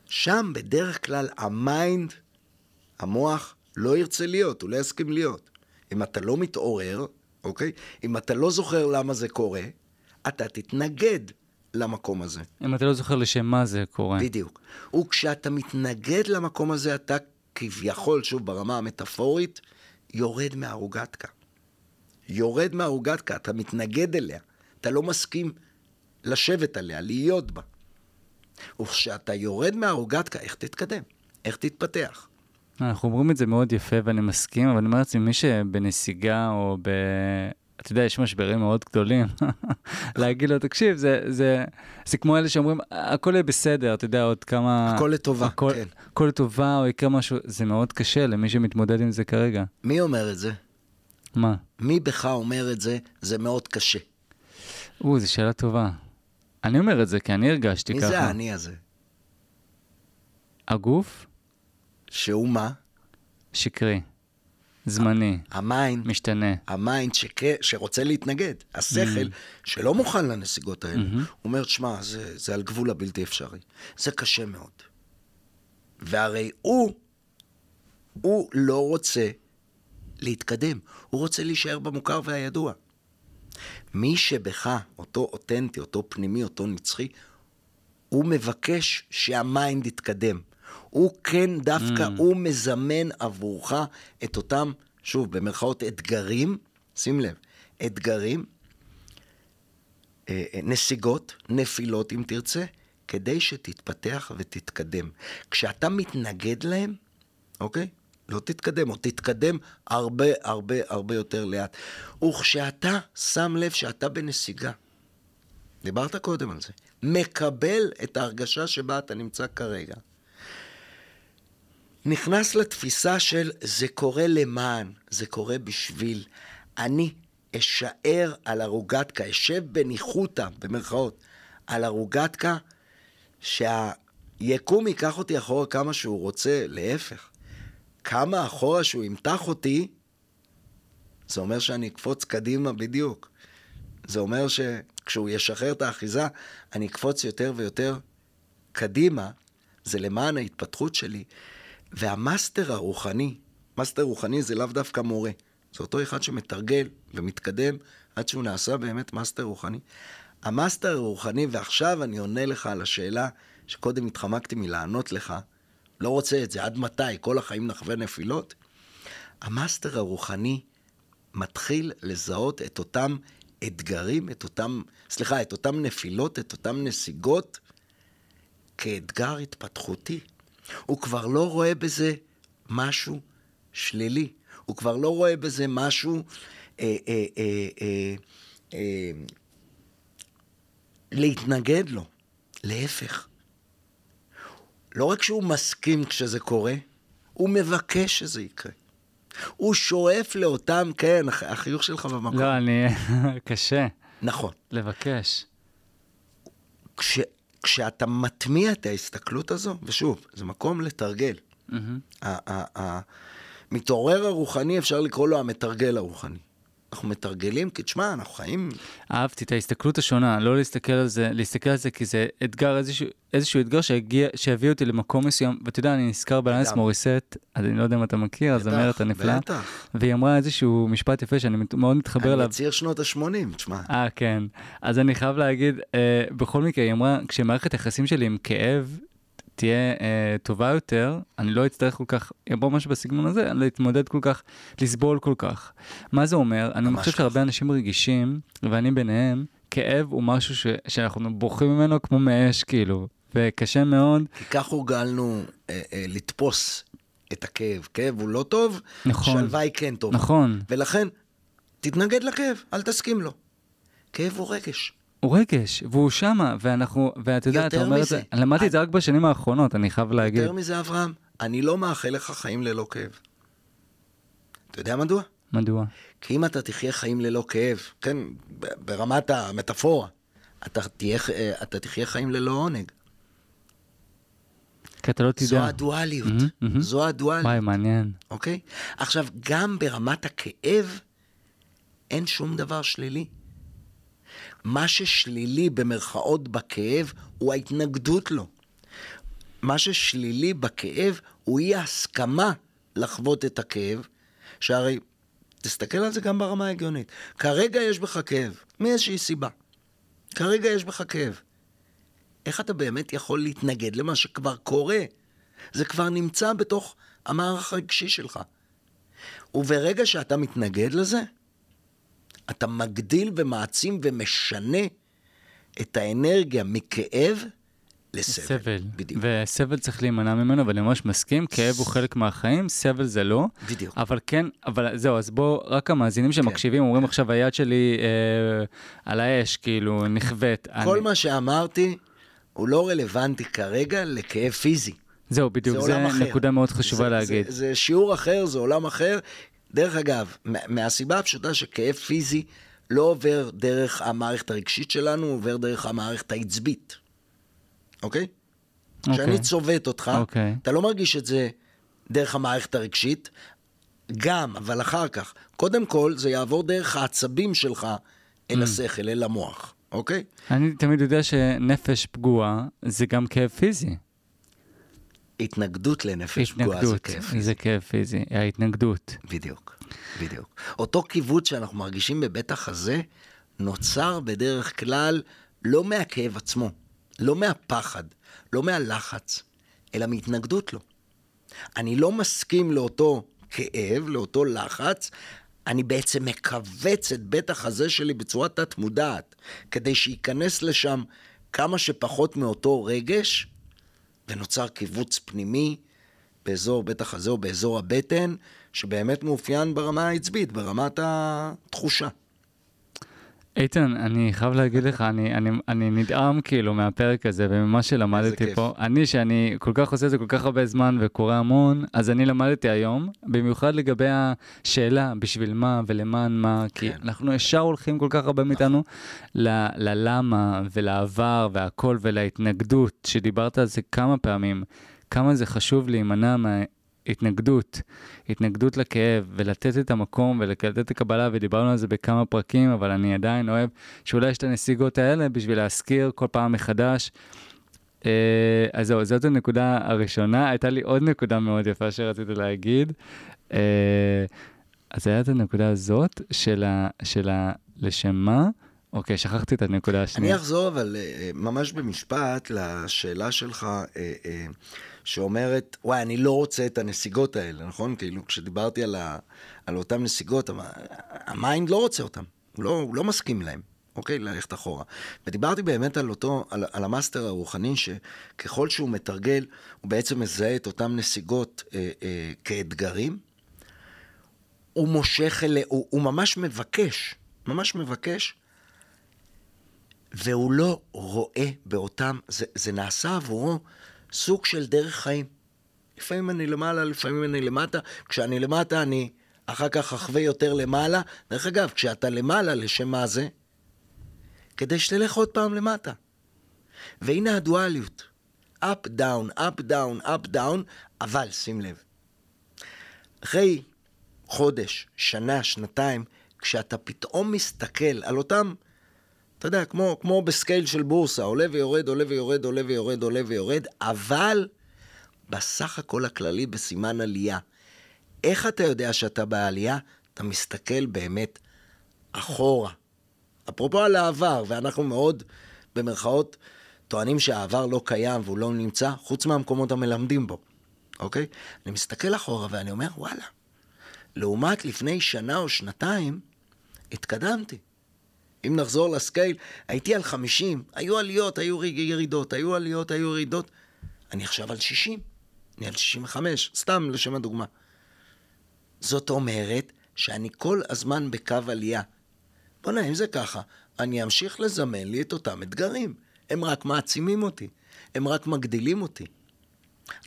שם בדרך כלל ה mind, המוח, לא ירצה להיות, הוא לא יסכים להיות. אם אתה לא מתעורר, אוקיי? אם אתה לא זוכר למה זה קורה, אתה תתנגד למקום הזה. אם אתה לא זוכר לשם מה זה קורה. בדיוק. וכשאתה מתנגד למקום הזה, אתה כביכול, שוב, ברמה המטאפורית, יורד מהרוגטקה. יורד מהרוגטקה, אתה מתנגד אליה. אתה לא מסכים לשבת עליה, להיות בה. וכשאתה יורד מהרוגטקה, איך תתקדם? איך תתפתח? אנחנו אומרים את זה מאוד יפה ואני מסכים, אבל אני אומר לעצמי, מי שבנסיגה או ב... אתה יודע, יש משברים מאוד גדולים, להגיד לו, תקשיב, זה, זה, זה כמו אלה שאומרים, הכל יהיה בסדר, אתה יודע, עוד כמה... הכל לטובה, הכל, כן. הכל לטובה, או יקרה משהו, זה מאוד קשה למי שמתמודד עם זה כרגע. מי אומר את זה? מה? מי בך אומר את זה, זה מאוד קשה. או, זו שאלה טובה. אני אומר את זה כי אני הרגשתי מי ככה. מי זה האני הזה? הגוף? שהוא מה? שקרי. זמני. ה mind, משתנה. ה mind שכ... שרוצה להתנגד. השכל, שלא מוכן לנסיגות האלה, הוא אומר, שמע, זה, זה על גבול הבלתי אפשרי. זה קשה מאוד. והרי הוא, הוא לא רוצה להתקדם, הוא רוצה להישאר במוכר והידוע. מי שבך, אותו אותנטי, אותו פנימי, אותו נצחי, הוא מבקש שהמיינד יתקדם. הוא כן דווקא, mm. הוא מזמן עבורך את אותם, שוב, במרכאות אתגרים, שים לב, אתגרים, אה, אה, נסיגות, נפילות אם תרצה, כדי שתתפתח ותתקדם. כשאתה מתנגד להם, אוקיי? לא תתקדם, או תתקדם הרבה הרבה הרבה יותר לאט. וכשאתה שם לב שאתה בנסיגה, דיברת קודם על זה, מקבל את ההרגשה שבה אתה נמצא כרגע, נכנס לתפיסה של זה קורה למען, זה קורה בשביל. אני אשאר על הרוגטקה, אשב בניחותא, במרכאות, על הרוגטקה, שהיקום ייקח אותי אחורה כמה שהוא רוצה, להפך. כמה אחורה שהוא ימתח אותי, זה אומר שאני אקפוץ קדימה בדיוק. זה אומר שכשהוא ישחרר את האחיזה, אני אקפוץ יותר ויותר קדימה, זה למען ההתפתחות שלי. והמאסטר הרוחני, מאסטר רוחני זה לאו דווקא מורה, זה אותו אחד שמתרגל ומתקדם עד שהוא נעשה באמת מאסטר רוחני. המאסטר הרוחני, ועכשיו אני עונה לך על השאלה שקודם התחמקתי מלענות לך, לא רוצה את זה, עד מתי? כל החיים נחווה נפילות? המאסטר הרוחני מתחיל לזהות את אותם אתגרים, את אותם, סליחה, את אותם נפילות, את אותם נסיגות, כאתגר התפתחותי. הוא כבר לא רואה בזה משהו שלילי. הוא כבר לא רואה בזה משהו אה, אה, אה, אה, אה, להתנגד לו. להפך. לא רק שהוא מסכים כשזה קורה, הוא מבקש שזה יקרה. הוא שואף לאותם, כן, החיוך שלך במקום. לא, אני... קשה. נכון. לבקש. כש, כשאתה מטמיע את ההסתכלות הזו, ושוב, זה מקום לתרגל. המתעורר הרוחני, אפשר לקרוא לו המתרגל הרוחני. אנחנו מתרגלים, כי תשמע, אנחנו חיים... אהבתי את ההסתכלות השונה, לא להסתכל על זה, להסתכל על זה כי זה אתגר, איזשהו, איזשהו אתגר שהגיע, שהביא אותי למקום מסוים, ואתה יודע, אני נזכר באלנס מוריסט, אני לא יודע אם אתה מכיר, הזמרת הנפלאה, והיא אמרה איזשהו משפט יפה שאני מאוד מתחבר אליו. אני מצהיר שנות ה-80, תשמע. אה, כן. אז אני חייב להגיד, אה, בכל מקרה, היא אמרה, כשמערכת היחסים שלי עם כאב, תהיה אה, טובה יותר, אני לא אצטרך כל כך, יבוא משהו בסגנון הזה, אני אתמודד כל כך, לסבול כל כך. מה זה אומר? אני חושב שהרבה אנשים רגישים, ואני ביניהם, כאב הוא משהו ש, שאנחנו בורחים ממנו כמו מאש, כאילו, וקשה מאוד. כי כך הורגלנו אה, אה, לתפוס את הכאב. כאב הוא לא טוב, נכון, שלווה היא כן טובה. נכון. ולכן, תתנגד לכאב, אל תסכים לו. כאב הוא רגש. הוא רגש, והוא שמה, ואנחנו, ואתה יודע, אתה אומר את זה, למדתי את זה רק בשנים האחרונות, אני חייב להגיד. יותר מזה, אברהם, אני לא מאחל לך חיים ללא כאב. אתה יודע מדוע? מדוע? כי אם אתה תחיה חיים ללא כאב, כן, ברמת המטאפורה, אתה תהיה, אתה תחיה חיים ללא עונג. כי אתה לא תדע. זו הדואליות, mm-hmm, mm-hmm. זו הדואליות. וואי, מעניין. אוקיי? עכשיו, גם ברמת הכאב, אין שום דבר שלילי. מה ששלילי במרכאות בכאב הוא ההתנגדות לו. מה ששלילי בכאב הוא אי ההסכמה לחוות את הכאב, שהרי, תסתכל על זה גם ברמה ההגיונית. כרגע יש בך כאב, מאיזושהי סיבה. כרגע יש בך כאב. איך אתה באמת יכול להתנגד למה שכבר קורה? זה כבר נמצא בתוך המערך הרגשי שלך. וברגע שאתה מתנגד לזה, אתה מגדיל ומעצים ומשנה את האנרגיה מכאב לסבל. סבל. בדיוק. וסבל צריך להימנע ממנו, ואני ממש מסכים, כאב הוא חלק מהחיים, סבל זה לא. בדיוק. אבל כן, אבל זהו, אז בוא, רק המאזינים שמקשיבים, כן, אומרים כן. עכשיו, היד שלי אה, על האש, כאילו, נכווית. כל אני... מה שאמרתי הוא לא רלוונטי כרגע לכאב פיזי. זהו, בדיוק, זה, זה נקודה מאוד חשובה זה, להגיד. זה, זה שיעור אחר, זה עולם אחר, דרך אגב, מהסיבה הפשוטה שכאב פיזי לא עובר דרך המערכת הרגשית שלנו, הוא עובר דרך המערכת העצבית, אוקיי? כשאני okay. אוקיי. צובט אותך, okay. אוקיי. אתה לא מרגיש את זה דרך המערכת הרגשית, גם, אבל אחר כך. קודם כל, זה יעבור דרך העצבים שלך אל השכל, אל המוח, אוקיי? אני תמיד יודע שנפש פגועה זה גם כאב פיזי. התנגדות לנפש פגועה זה פיזי. זה כאב פיזי, ההתנגדות. בדיוק, בדיוק. אותו קיבוץ שאנחנו מרגישים בבית החזה, נוצר בדרך כלל לא מהכאב עצמו, לא מהפחד, לא מהלחץ, אלא מהתנגדות לו. אני לא מסכים לאותו כאב, לאותו לחץ, אני בעצם מכווץ את בית החזה שלי בצורה תת-מודעת, כדי שייכנס לשם כמה שפחות מאותו רגש, ונוצר קיבוץ פנימי באזור בית החזה או באזור הבטן, שבאמת מאופיין ברמה העצבית, ברמת התחושה. איתן, אני חייב להגיד לך, אני, אני, אני נדהם כאילו מהפרק הזה וממה שלמדתי פה. אני, שאני כל כך עושה את זה כל כך הרבה זמן וקורא המון, אז אני למדתי היום, במיוחד לגבי השאלה בשביל מה ולמען מה, כי כן. אנחנו ישר הולכים כל כך הרבה מאיתנו ללמה ולעבר והכל ולהתנגדות, שדיברת על זה כמה פעמים, כמה זה חשוב להימנע מה... התנגדות, התנגדות לכאב, ולתת את המקום ולתת את הקבלה, ודיברנו על זה בכמה פרקים, אבל אני עדיין אוהב שאולי יש את הנסיגות האלה בשביל להזכיר כל פעם מחדש. אה, אז זהו, זאת הנקודה הראשונה. הייתה לי עוד נקודה מאוד יפה שרציתי להגיד. אה, אז הייתה את הנקודה הזאת של ה... של ה לשם מה? אוקיי, שכחתי את הנקודה השנייה. אני אחזור אבל אה, ממש במשפט לשאלה שלך. שאומרת, וואי, אני לא רוצה את הנסיגות האלה, נכון? כאילו, כשדיברתי על, ה, על אותן נסיגות, ה mind לא רוצה אותן, הוא לא, הוא לא מסכים להם, אוקיי? ללכת אחורה. ודיברתי באמת על אותו, על, על המאסטר הרוחני, שככל שהוא מתרגל, הוא בעצם מזהה את אותן נסיגות אה, אה, כאתגרים. הוא מושך אליה, הוא, הוא ממש מבקש, ממש מבקש, והוא לא רואה באותם, זה, זה נעשה עבורו סוג של דרך חיים. לפעמים אני למעלה, לפעמים אני למטה. כשאני למטה אני אחר כך אחווה יותר למעלה. דרך אגב, כשאתה למעלה, לשם מה זה? כדי שתלך עוד פעם למטה. והנה הדואליות. up, down, up, down, up, down, אבל שים לב. אחרי חודש, שנה, שנתיים, כשאתה פתאום מסתכל על אותם אתה יודע, כמו, כמו בסקייל של בורסה, עולה ויורד, עולה ויורד, עולה ויורד, עולה ויורד, אבל בסך הכל הכללי בסימן עלייה. איך אתה יודע שאתה בעלייה? אתה מסתכל באמת אחורה. אפרופו על העבר, ואנחנו מאוד, במרכאות, טוענים שהעבר לא קיים והוא לא נמצא, חוץ מהמקומות המלמדים בו, אוקיי? אני מסתכל אחורה ואני אומר, וואלה, לעומת לפני שנה או שנתיים, התקדמתי. אם נחזור לסקייל, הייתי על 50, היו עליות, היו ירידות, היו עליות, היו ירידות. אני עכשיו על 60, אני על 65, סתם לשם הדוגמה. זאת אומרת שאני כל הזמן בקו עלייה. בוא'נה, אם זה ככה, אני אמשיך לזמן לי את אותם אתגרים. הם רק מעצימים אותי, הם רק מגדילים אותי.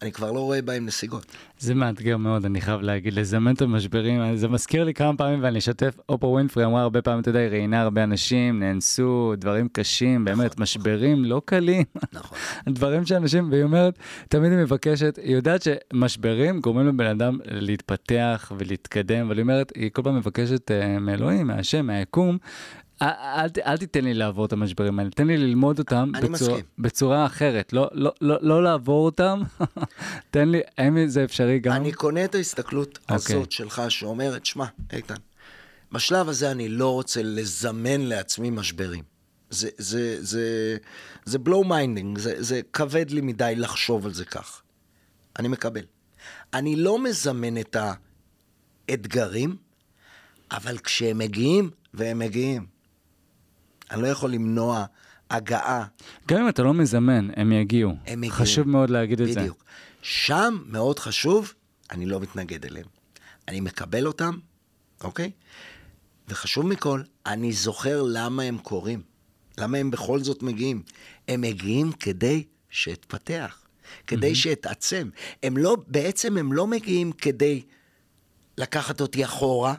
אני כבר לא רואה בהם נסיגות. זה מאתגר מאוד, אני חייב להגיד, לזמן את המשברים, זה מזכיר לי כמה פעמים, ואני אשתף, אופרה ווינפרי אמרה הרבה פעמים, אתה יודע, היא ראיינה הרבה אנשים, נאנסו, דברים קשים, באמת, נכון, משברים נכון. לא קלים. נכון. דברים שאנשים, והיא אומרת, תמיד היא מבקשת, היא יודעת שמשברים גורמים לבן אדם להתפתח ולהתקדם, אבל היא אומרת, היא כל פעם מבקשת uh, מאלוהים, מהשם, מהיקום, אל, אל תיתן לי לעבור את המשברים האלה, תן לי ללמוד אותם בצורה, בצורה אחרת, לא, לא, לא, לא לעבור אותם, תן לי, האם זה אפשרי גם? אני קונה את ההסתכלות okay. אוקיי. הזאת שלך שאומרת, שמע, איתן, בשלב הזה אני לא רוצה לזמן לעצמי משברים. זה, זה, זה, זה blow minding, זה, זה כבד לי מדי לחשוב על זה כך. אני מקבל. אני לא מזמן את האתגרים, אבל כשהם מגיעים, והם מגיעים, אני לא יכול למנוע הגעה. גם אם אתה לא מזמן, הם יגיעו. הם יגיעו. חשוב מאוד להגיד את בדיוק. זה. בדיוק. שם מאוד חשוב, אני לא מתנגד אליהם. אני מקבל אותם, אוקיי? וחשוב מכל, אני זוכר למה הם קורים. למה הם בכל זאת מגיעים. הם מגיעים כדי שאתפתח, כדי mm-hmm. שאתעצם. הם לא, בעצם הם לא מגיעים כדי לקחת אותי אחורה,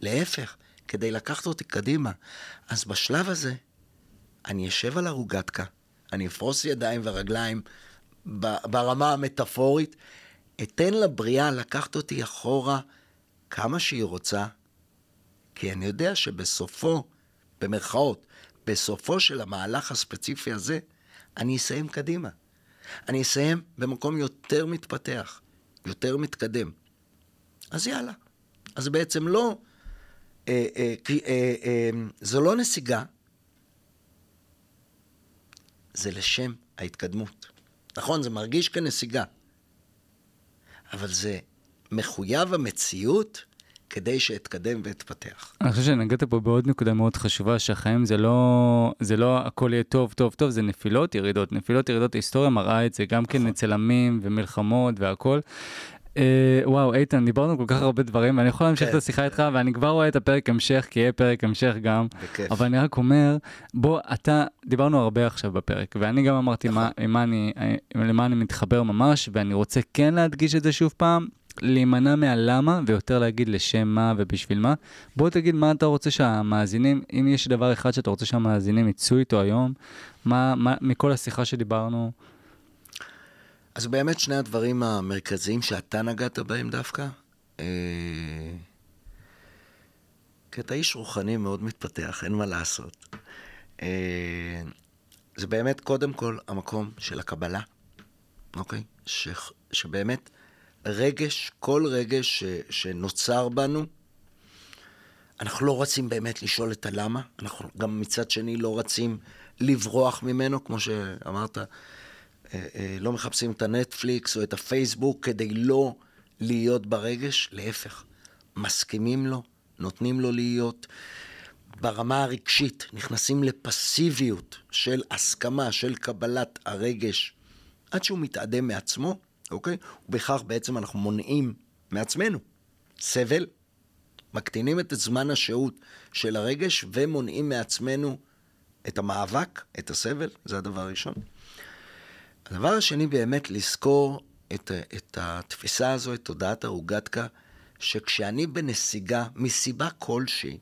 להפך, כדי לקחת אותי קדימה. אז בשלב הזה, אני אשב על הרוגטקה, אני אפרוס ידיים ורגליים ברמה המטאפורית, אתן לבריאה לקחת אותי אחורה כמה שהיא רוצה, כי אני יודע שבסופו, במרכאות, בסופו של המהלך הספציפי הזה, אני אסיים קדימה. אני אסיים במקום יותר מתפתח, יותר מתקדם. אז יאללה. אז בעצם לא, אה, אה, אה, אה, זו לא נסיגה, זה לשם ההתקדמות. נכון, זה מרגיש כנסיגה, אבל זה מחויב המציאות כדי שאתקדם ואתפתח. אני חושב שנגעת פה בעוד נקודה מאוד חשובה, שהחיים זה לא, זה לא הכל יהיה טוב, טוב, טוב, זה נפילות, ירידות. נפילות, ירידות, ההיסטוריה מראה את זה גם כן נכון. אצל עמים ומלחמות והכל. אה, וואו, איתן, דיברנו כל כך הרבה דברים, ואני יכול להמשיך כן. את השיחה איתך, ואני כבר רואה את הפרק המשך, כי יהיה פרק המשך גם. בכיף. אבל אני רק אומר, בוא, אתה, דיברנו הרבה עכשיו בפרק, ואני גם אמרתי נכון. מה, מה אני, למה אני מתחבר ממש, ואני רוצה כן להדגיש את זה שוב פעם, להימנע מהלמה ויותר להגיד לשם מה ובשביל מה. בוא תגיד מה אתה רוצה שהמאזינים, אם יש דבר אחד שאתה רוצה שהמאזינים יצאו איתו היום, מה, מה מכל השיחה שדיברנו. אז באמת שני הדברים המרכזיים שאתה נגעת בהם דווקא, אה, כי אתה איש רוחני מאוד מתפתח, אין מה לעשות. אה, זה באמת קודם כל המקום של הקבלה, אוקיי? ש, שבאמת רגש, כל רגש ש, שנוצר בנו, אנחנו לא רצים באמת לשאול את הלמה, אנחנו גם מצד שני לא רצים לברוח ממנו, כמו שאמרת, לא מחפשים את הנטפליקס או את הפייסבוק כדי לא להיות ברגש, להפך, מסכימים לו, נותנים לו להיות. ברמה הרגשית, נכנסים לפסיביות של הסכמה, של קבלת הרגש, עד שהוא מתאדם מעצמו, אוקיי? ובכך בעצם אנחנו מונעים מעצמנו סבל, מקטינים את זמן השהות של הרגש ומונעים מעצמנו את המאבק, את הסבל, זה הדבר הראשון. הדבר השני באמת לזכור את, את התפיסה הזו, את תודעת הרוגטקה, שכשאני בנסיגה, מסיבה כלשהי,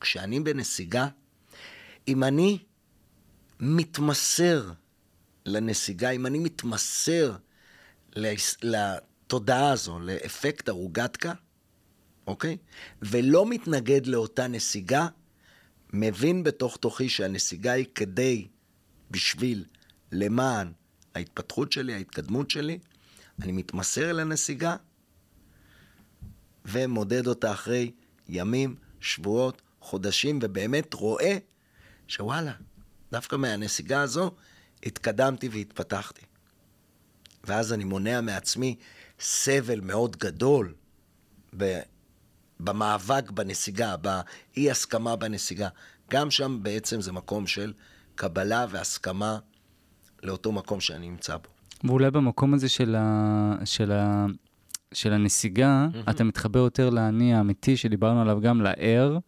כשאני בנסיגה, אם אני מתמסר לנסיגה, אם אני מתמסר לתודעה הזו, לאפקט הרוגטקה, אוקיי? ולא מתנגד לאותה נסיגה, מבין בתוך תוכי שהנסיגה היא כדי, בשביל, למען ההתפתחות שלי, ההתקדמות שלי, אני מתמסר אל הנסיגה ומודד אותה אחרי ימים, שבועות, חודשים, ובאמת רואה שוואלה, דווקא מהנסיגה הזו התקדמתי והתפתחתי. ואז אני מונע מעצמי סבל מאוד גדול במאבק בנסיגה, באי הסכמה בנסיגה. גם שם בעצם זה מקום של קבלה והסכמה לאותו מקום שאני נמצא בו. ואולי במקום הזה של, ה... של, ה... של הנסיגה, mm-hmm. אתה מתחבר יותר לאני האמיתי שדיברנו עליו גם לער,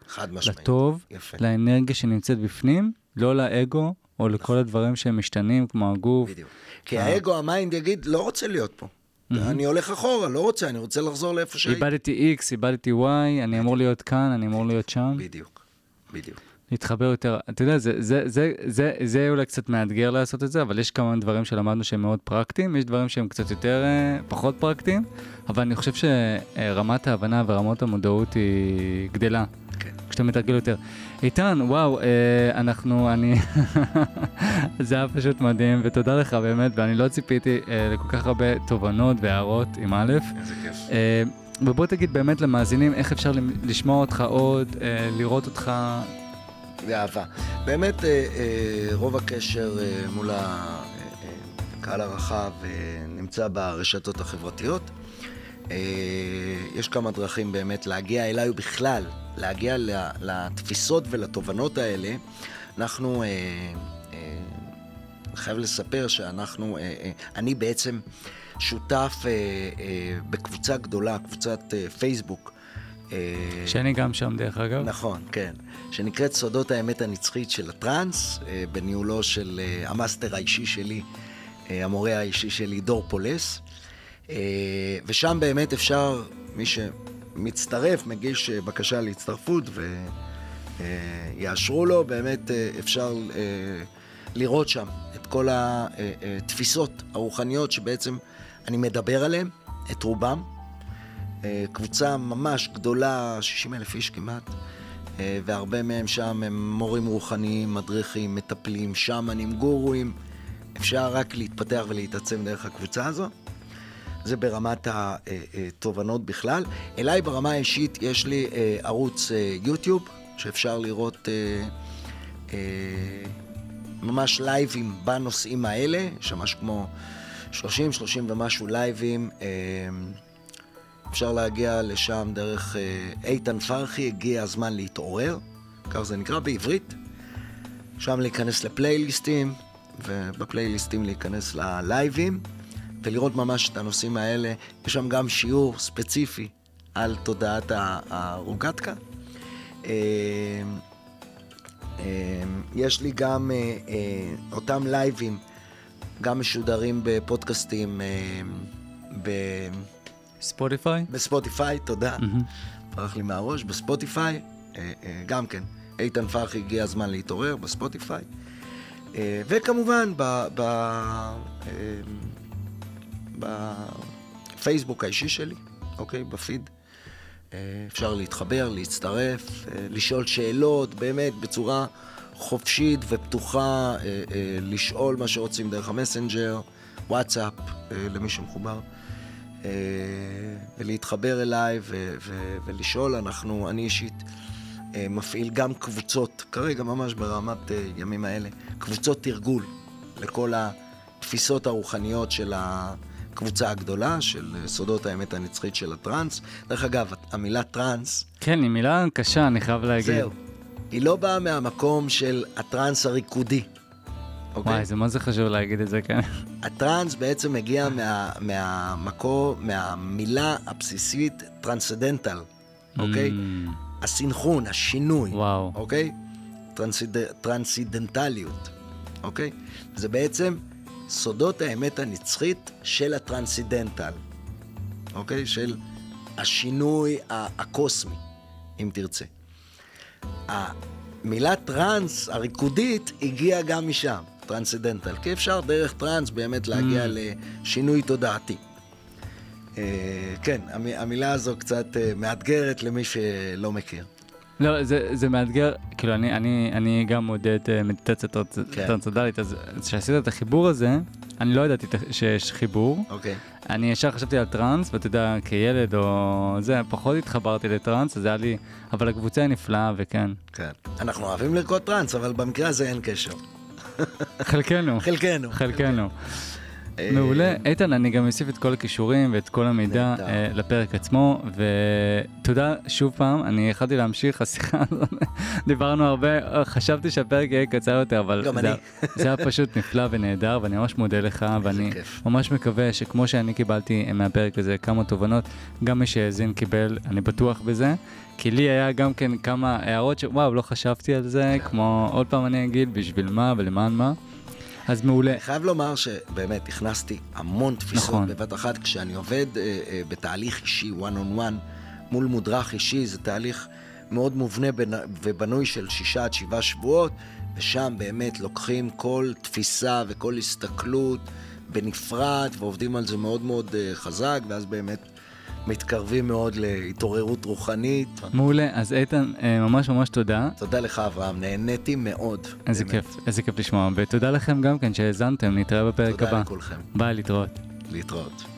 לטוב, יפה. לאנרגיה שנמצאת בפנים, לא לאגו או לכל נכון. הדברים שהם משתנים, כמו הגוף. בדיוק. כי האגו, ה mind יגיד, לא רוצה להיות פה. Mm-hmm. אני הולך אחורה, לא רוצה, אני רוצה לחזור לאיפה שהייתי. איבדתי X, איבדתי Y, אני אמור להיות כאן, אני אמור להיות שם. בדיוק, בדיוק. להתחבר יותר, אתה יודע, זה, זה, זה, זה, זה אולי קצת מאתגר לעשות את זה, אבל יש כמה דברים שלמדנו שהם מאוד פרקטיים, יש דברים שהם קצת יותר, אה, פחות פרקטיים, אבל אני חושב שרמת ההבנה ורמות המודעות היא גדלה. כן. כשאתה מתרגל יותר. איתן, וואו, אה, אנחנו, אני, זה היה פשוט מדהים, ותודה לך באמת, ואני לא ציפיתי אה, לכל כך הרבה תובנות והערות עם א'. איזה כיף. אה, ובוא תגיד באמת למאזינים איך אפשר לשמוע אותך עוד, אה, לראות אותך. באהבה. באמת, אה, אה, רוב הקשר אה, מול הקהל הרחב נמצא ברשתות החברתיות. יש כמה דרכים באמת להגיע אליי ובכלל, להגיע לתפיסות ולתובנות האלה. אנחנו, אה, חייב לספר שאנחנו, אני בעצם שותף בקבוצה גדולה, קבוצת פייסבוק. שאני גם שם דרך אגב. נכון, כן. שנקראת סודות האמת הנצחית של הטראנס, בניהולו של המאסטר האישי שלי, המורה האישי שלי, דור פולס. אה, ושם באמת אפשר, מי שמצטרף, מגיש אה, בקשה להצטרפות ויאשרו לו, באמת אה, אפשר לראות שם את כל התפיסות הרוחניות שבעצם אני מדבר עליהן, את רובם. אה, קבוצה ממש גדולה, 60 אלף איש כמעט, אה, והרבה מהם שם הם מורים רוחניים, מדריכים, מטפלים, שמנים, גורואים. אפשר רק להתפתח ולהתעצם דרך הקבוצה הזו. זה ברמת התובנות בכלל. אליי ברמה האישית יש לי ערוץ יוטיוב, שאפשר לראות ממש לייבים בנושאים האלה, יש משהו כמו 30, 30 ומשהו לייבים. אה, אפשר להגיע לשם דרך אה, איתן פרחי, הגיע הזמן להתעורר, כך זה נקרא בעברית. שם להיכנס לפלייליסטים, ובפלייליסטים להיכנס ללייבים, ולראות ממש את הנושאים האלה. יש שם גם שיעור ספציפי על תודעת הרוגטקה. אה, יש לי גם אותם לייבים גם משודרים בפודקאסטים אה. ספוטיפיי? בספוטיפיי, תודה. ברח לי מהראש, בספוטיפיי, אה, אה, גם כן. איתן פרחי הגיע הזמן להתעורר בספוטיפיי. וכמובן בפייסבוק האישי שלי, אוקיי? בפיד. אפשר להתחבר, להצטרף, לשאול שאלות, באמת, בצורה חופשית ופתוחה אה, אה, לשאול מה שרוצים דרך המסנג'ר, וואטסאפ, אה, למי שמחובר, אה, ולהתחבר אליי ו- ו- ולשאול. אנחנו, אני אישית אה, מפעיל גם קבוצות, כרגע ממש ברמת אה, ימים האלה, קבוצות תרגול לכל התפיסות הרוחניות של הקבוצה הגדולה, של סודות האמת הנצחית של הטראנס. דרך אגב, המילה טראנס... כן, היא מילה קשה, אני חייב להגיד. זהו. היא לא באה מהמקום של הטראנס הריקודי. אוקיי? וואי, זה מה זה חשוב להגיד את זה, כן. הטראנס בעצם מגיע מה, מהמקור, מהמילה הבסיסית transcendental, אוקיי? Mm. הסינכרון, השינוי, וואו. אוקיי? transcend, טרנסצנדנטליות, אוקיי? זה בעצם סודות האמת הנצחית של ה transcendental, אוקיי? של השינוי הקוסמי, אם תרצה. המילה טראנס הריקודית הגיעה גם משם, transcendental, כי אפשר דרך טראנס באמת להגיע mm. לשינוי תודעתי. אה, כן, המילה הזו קצת אה, מאתגרת למי שלא מכיר. לא, זה, זה מאתגר, כאילו אני, אני, אני גם מודד אה, מדיטציה כן. טרנסצנדנטלית, אז כשעשית את החיבור הזה, אני לא ידעתי שיש חיבור. אוקיי. אני ישר חשבתי על טראנס, ואתה יודע, כילד או זה, פחות התחברתי לטראנס, אז זה היה לי, אבל הקבוצה היא נפלאה, וכן. כן. אנחנו אוהבים לרקוד טראנס, אבל במקרה הזה אין קשר. חלקנו. חלקנו. חלקנו. אה, מעולה. איתן, אני גם אוסיף את כל הכישורים ואת כל המידע אה, לפרק עצמו, ותודה שוב פעם, אני יכלתי להמשיך, השיחה הזאת, דיברנו הרבה, חשבתי שהפרק יהיה קצר יותר, אבל זה היה פשוט נפלא ונהדר, ואני ממש מודה לך, ואני ממש מקווה שכמו שאני קיבלתי מהפרק הזה כמה תובנות, גם מי שהאזין קיבל, אני בטוח בזה. כי לי היה גם כן כמה הערות שוואו, לא חשבתי על זה, כמו עוד פעם אני אגיד, בשביל מה ולמען מה. אז מעולה. אני חייב לומר שבאמת הכנסתי המון תפיסות נכון. בבת אחת. כשאני עובד אה, אה, בתהליך אישי, one on one, מול מודרך אישי, זה תהליך מאוד מובנה ובנוי של שישה עד שבעה שבועות, ושם באמת לוקחים כל תפיסה וכל הסתכלות בנפרד, ועובדים על זה מאוד מאוד אה, חזק, ואז באמת מתקרבים מאוד להתעוררות רוחנית. מעולה, אז איתן, אה, ממש ממש תודה. תודה לך אברהם, נהניתי מאוד. איזה באמת. כיף, איזה כיף לשמוע, ותודה לכם גם כן שהאזנתם, נתראה בפרק תודה הבא. תודה לכולכם. ביי, להתראות. להתראות.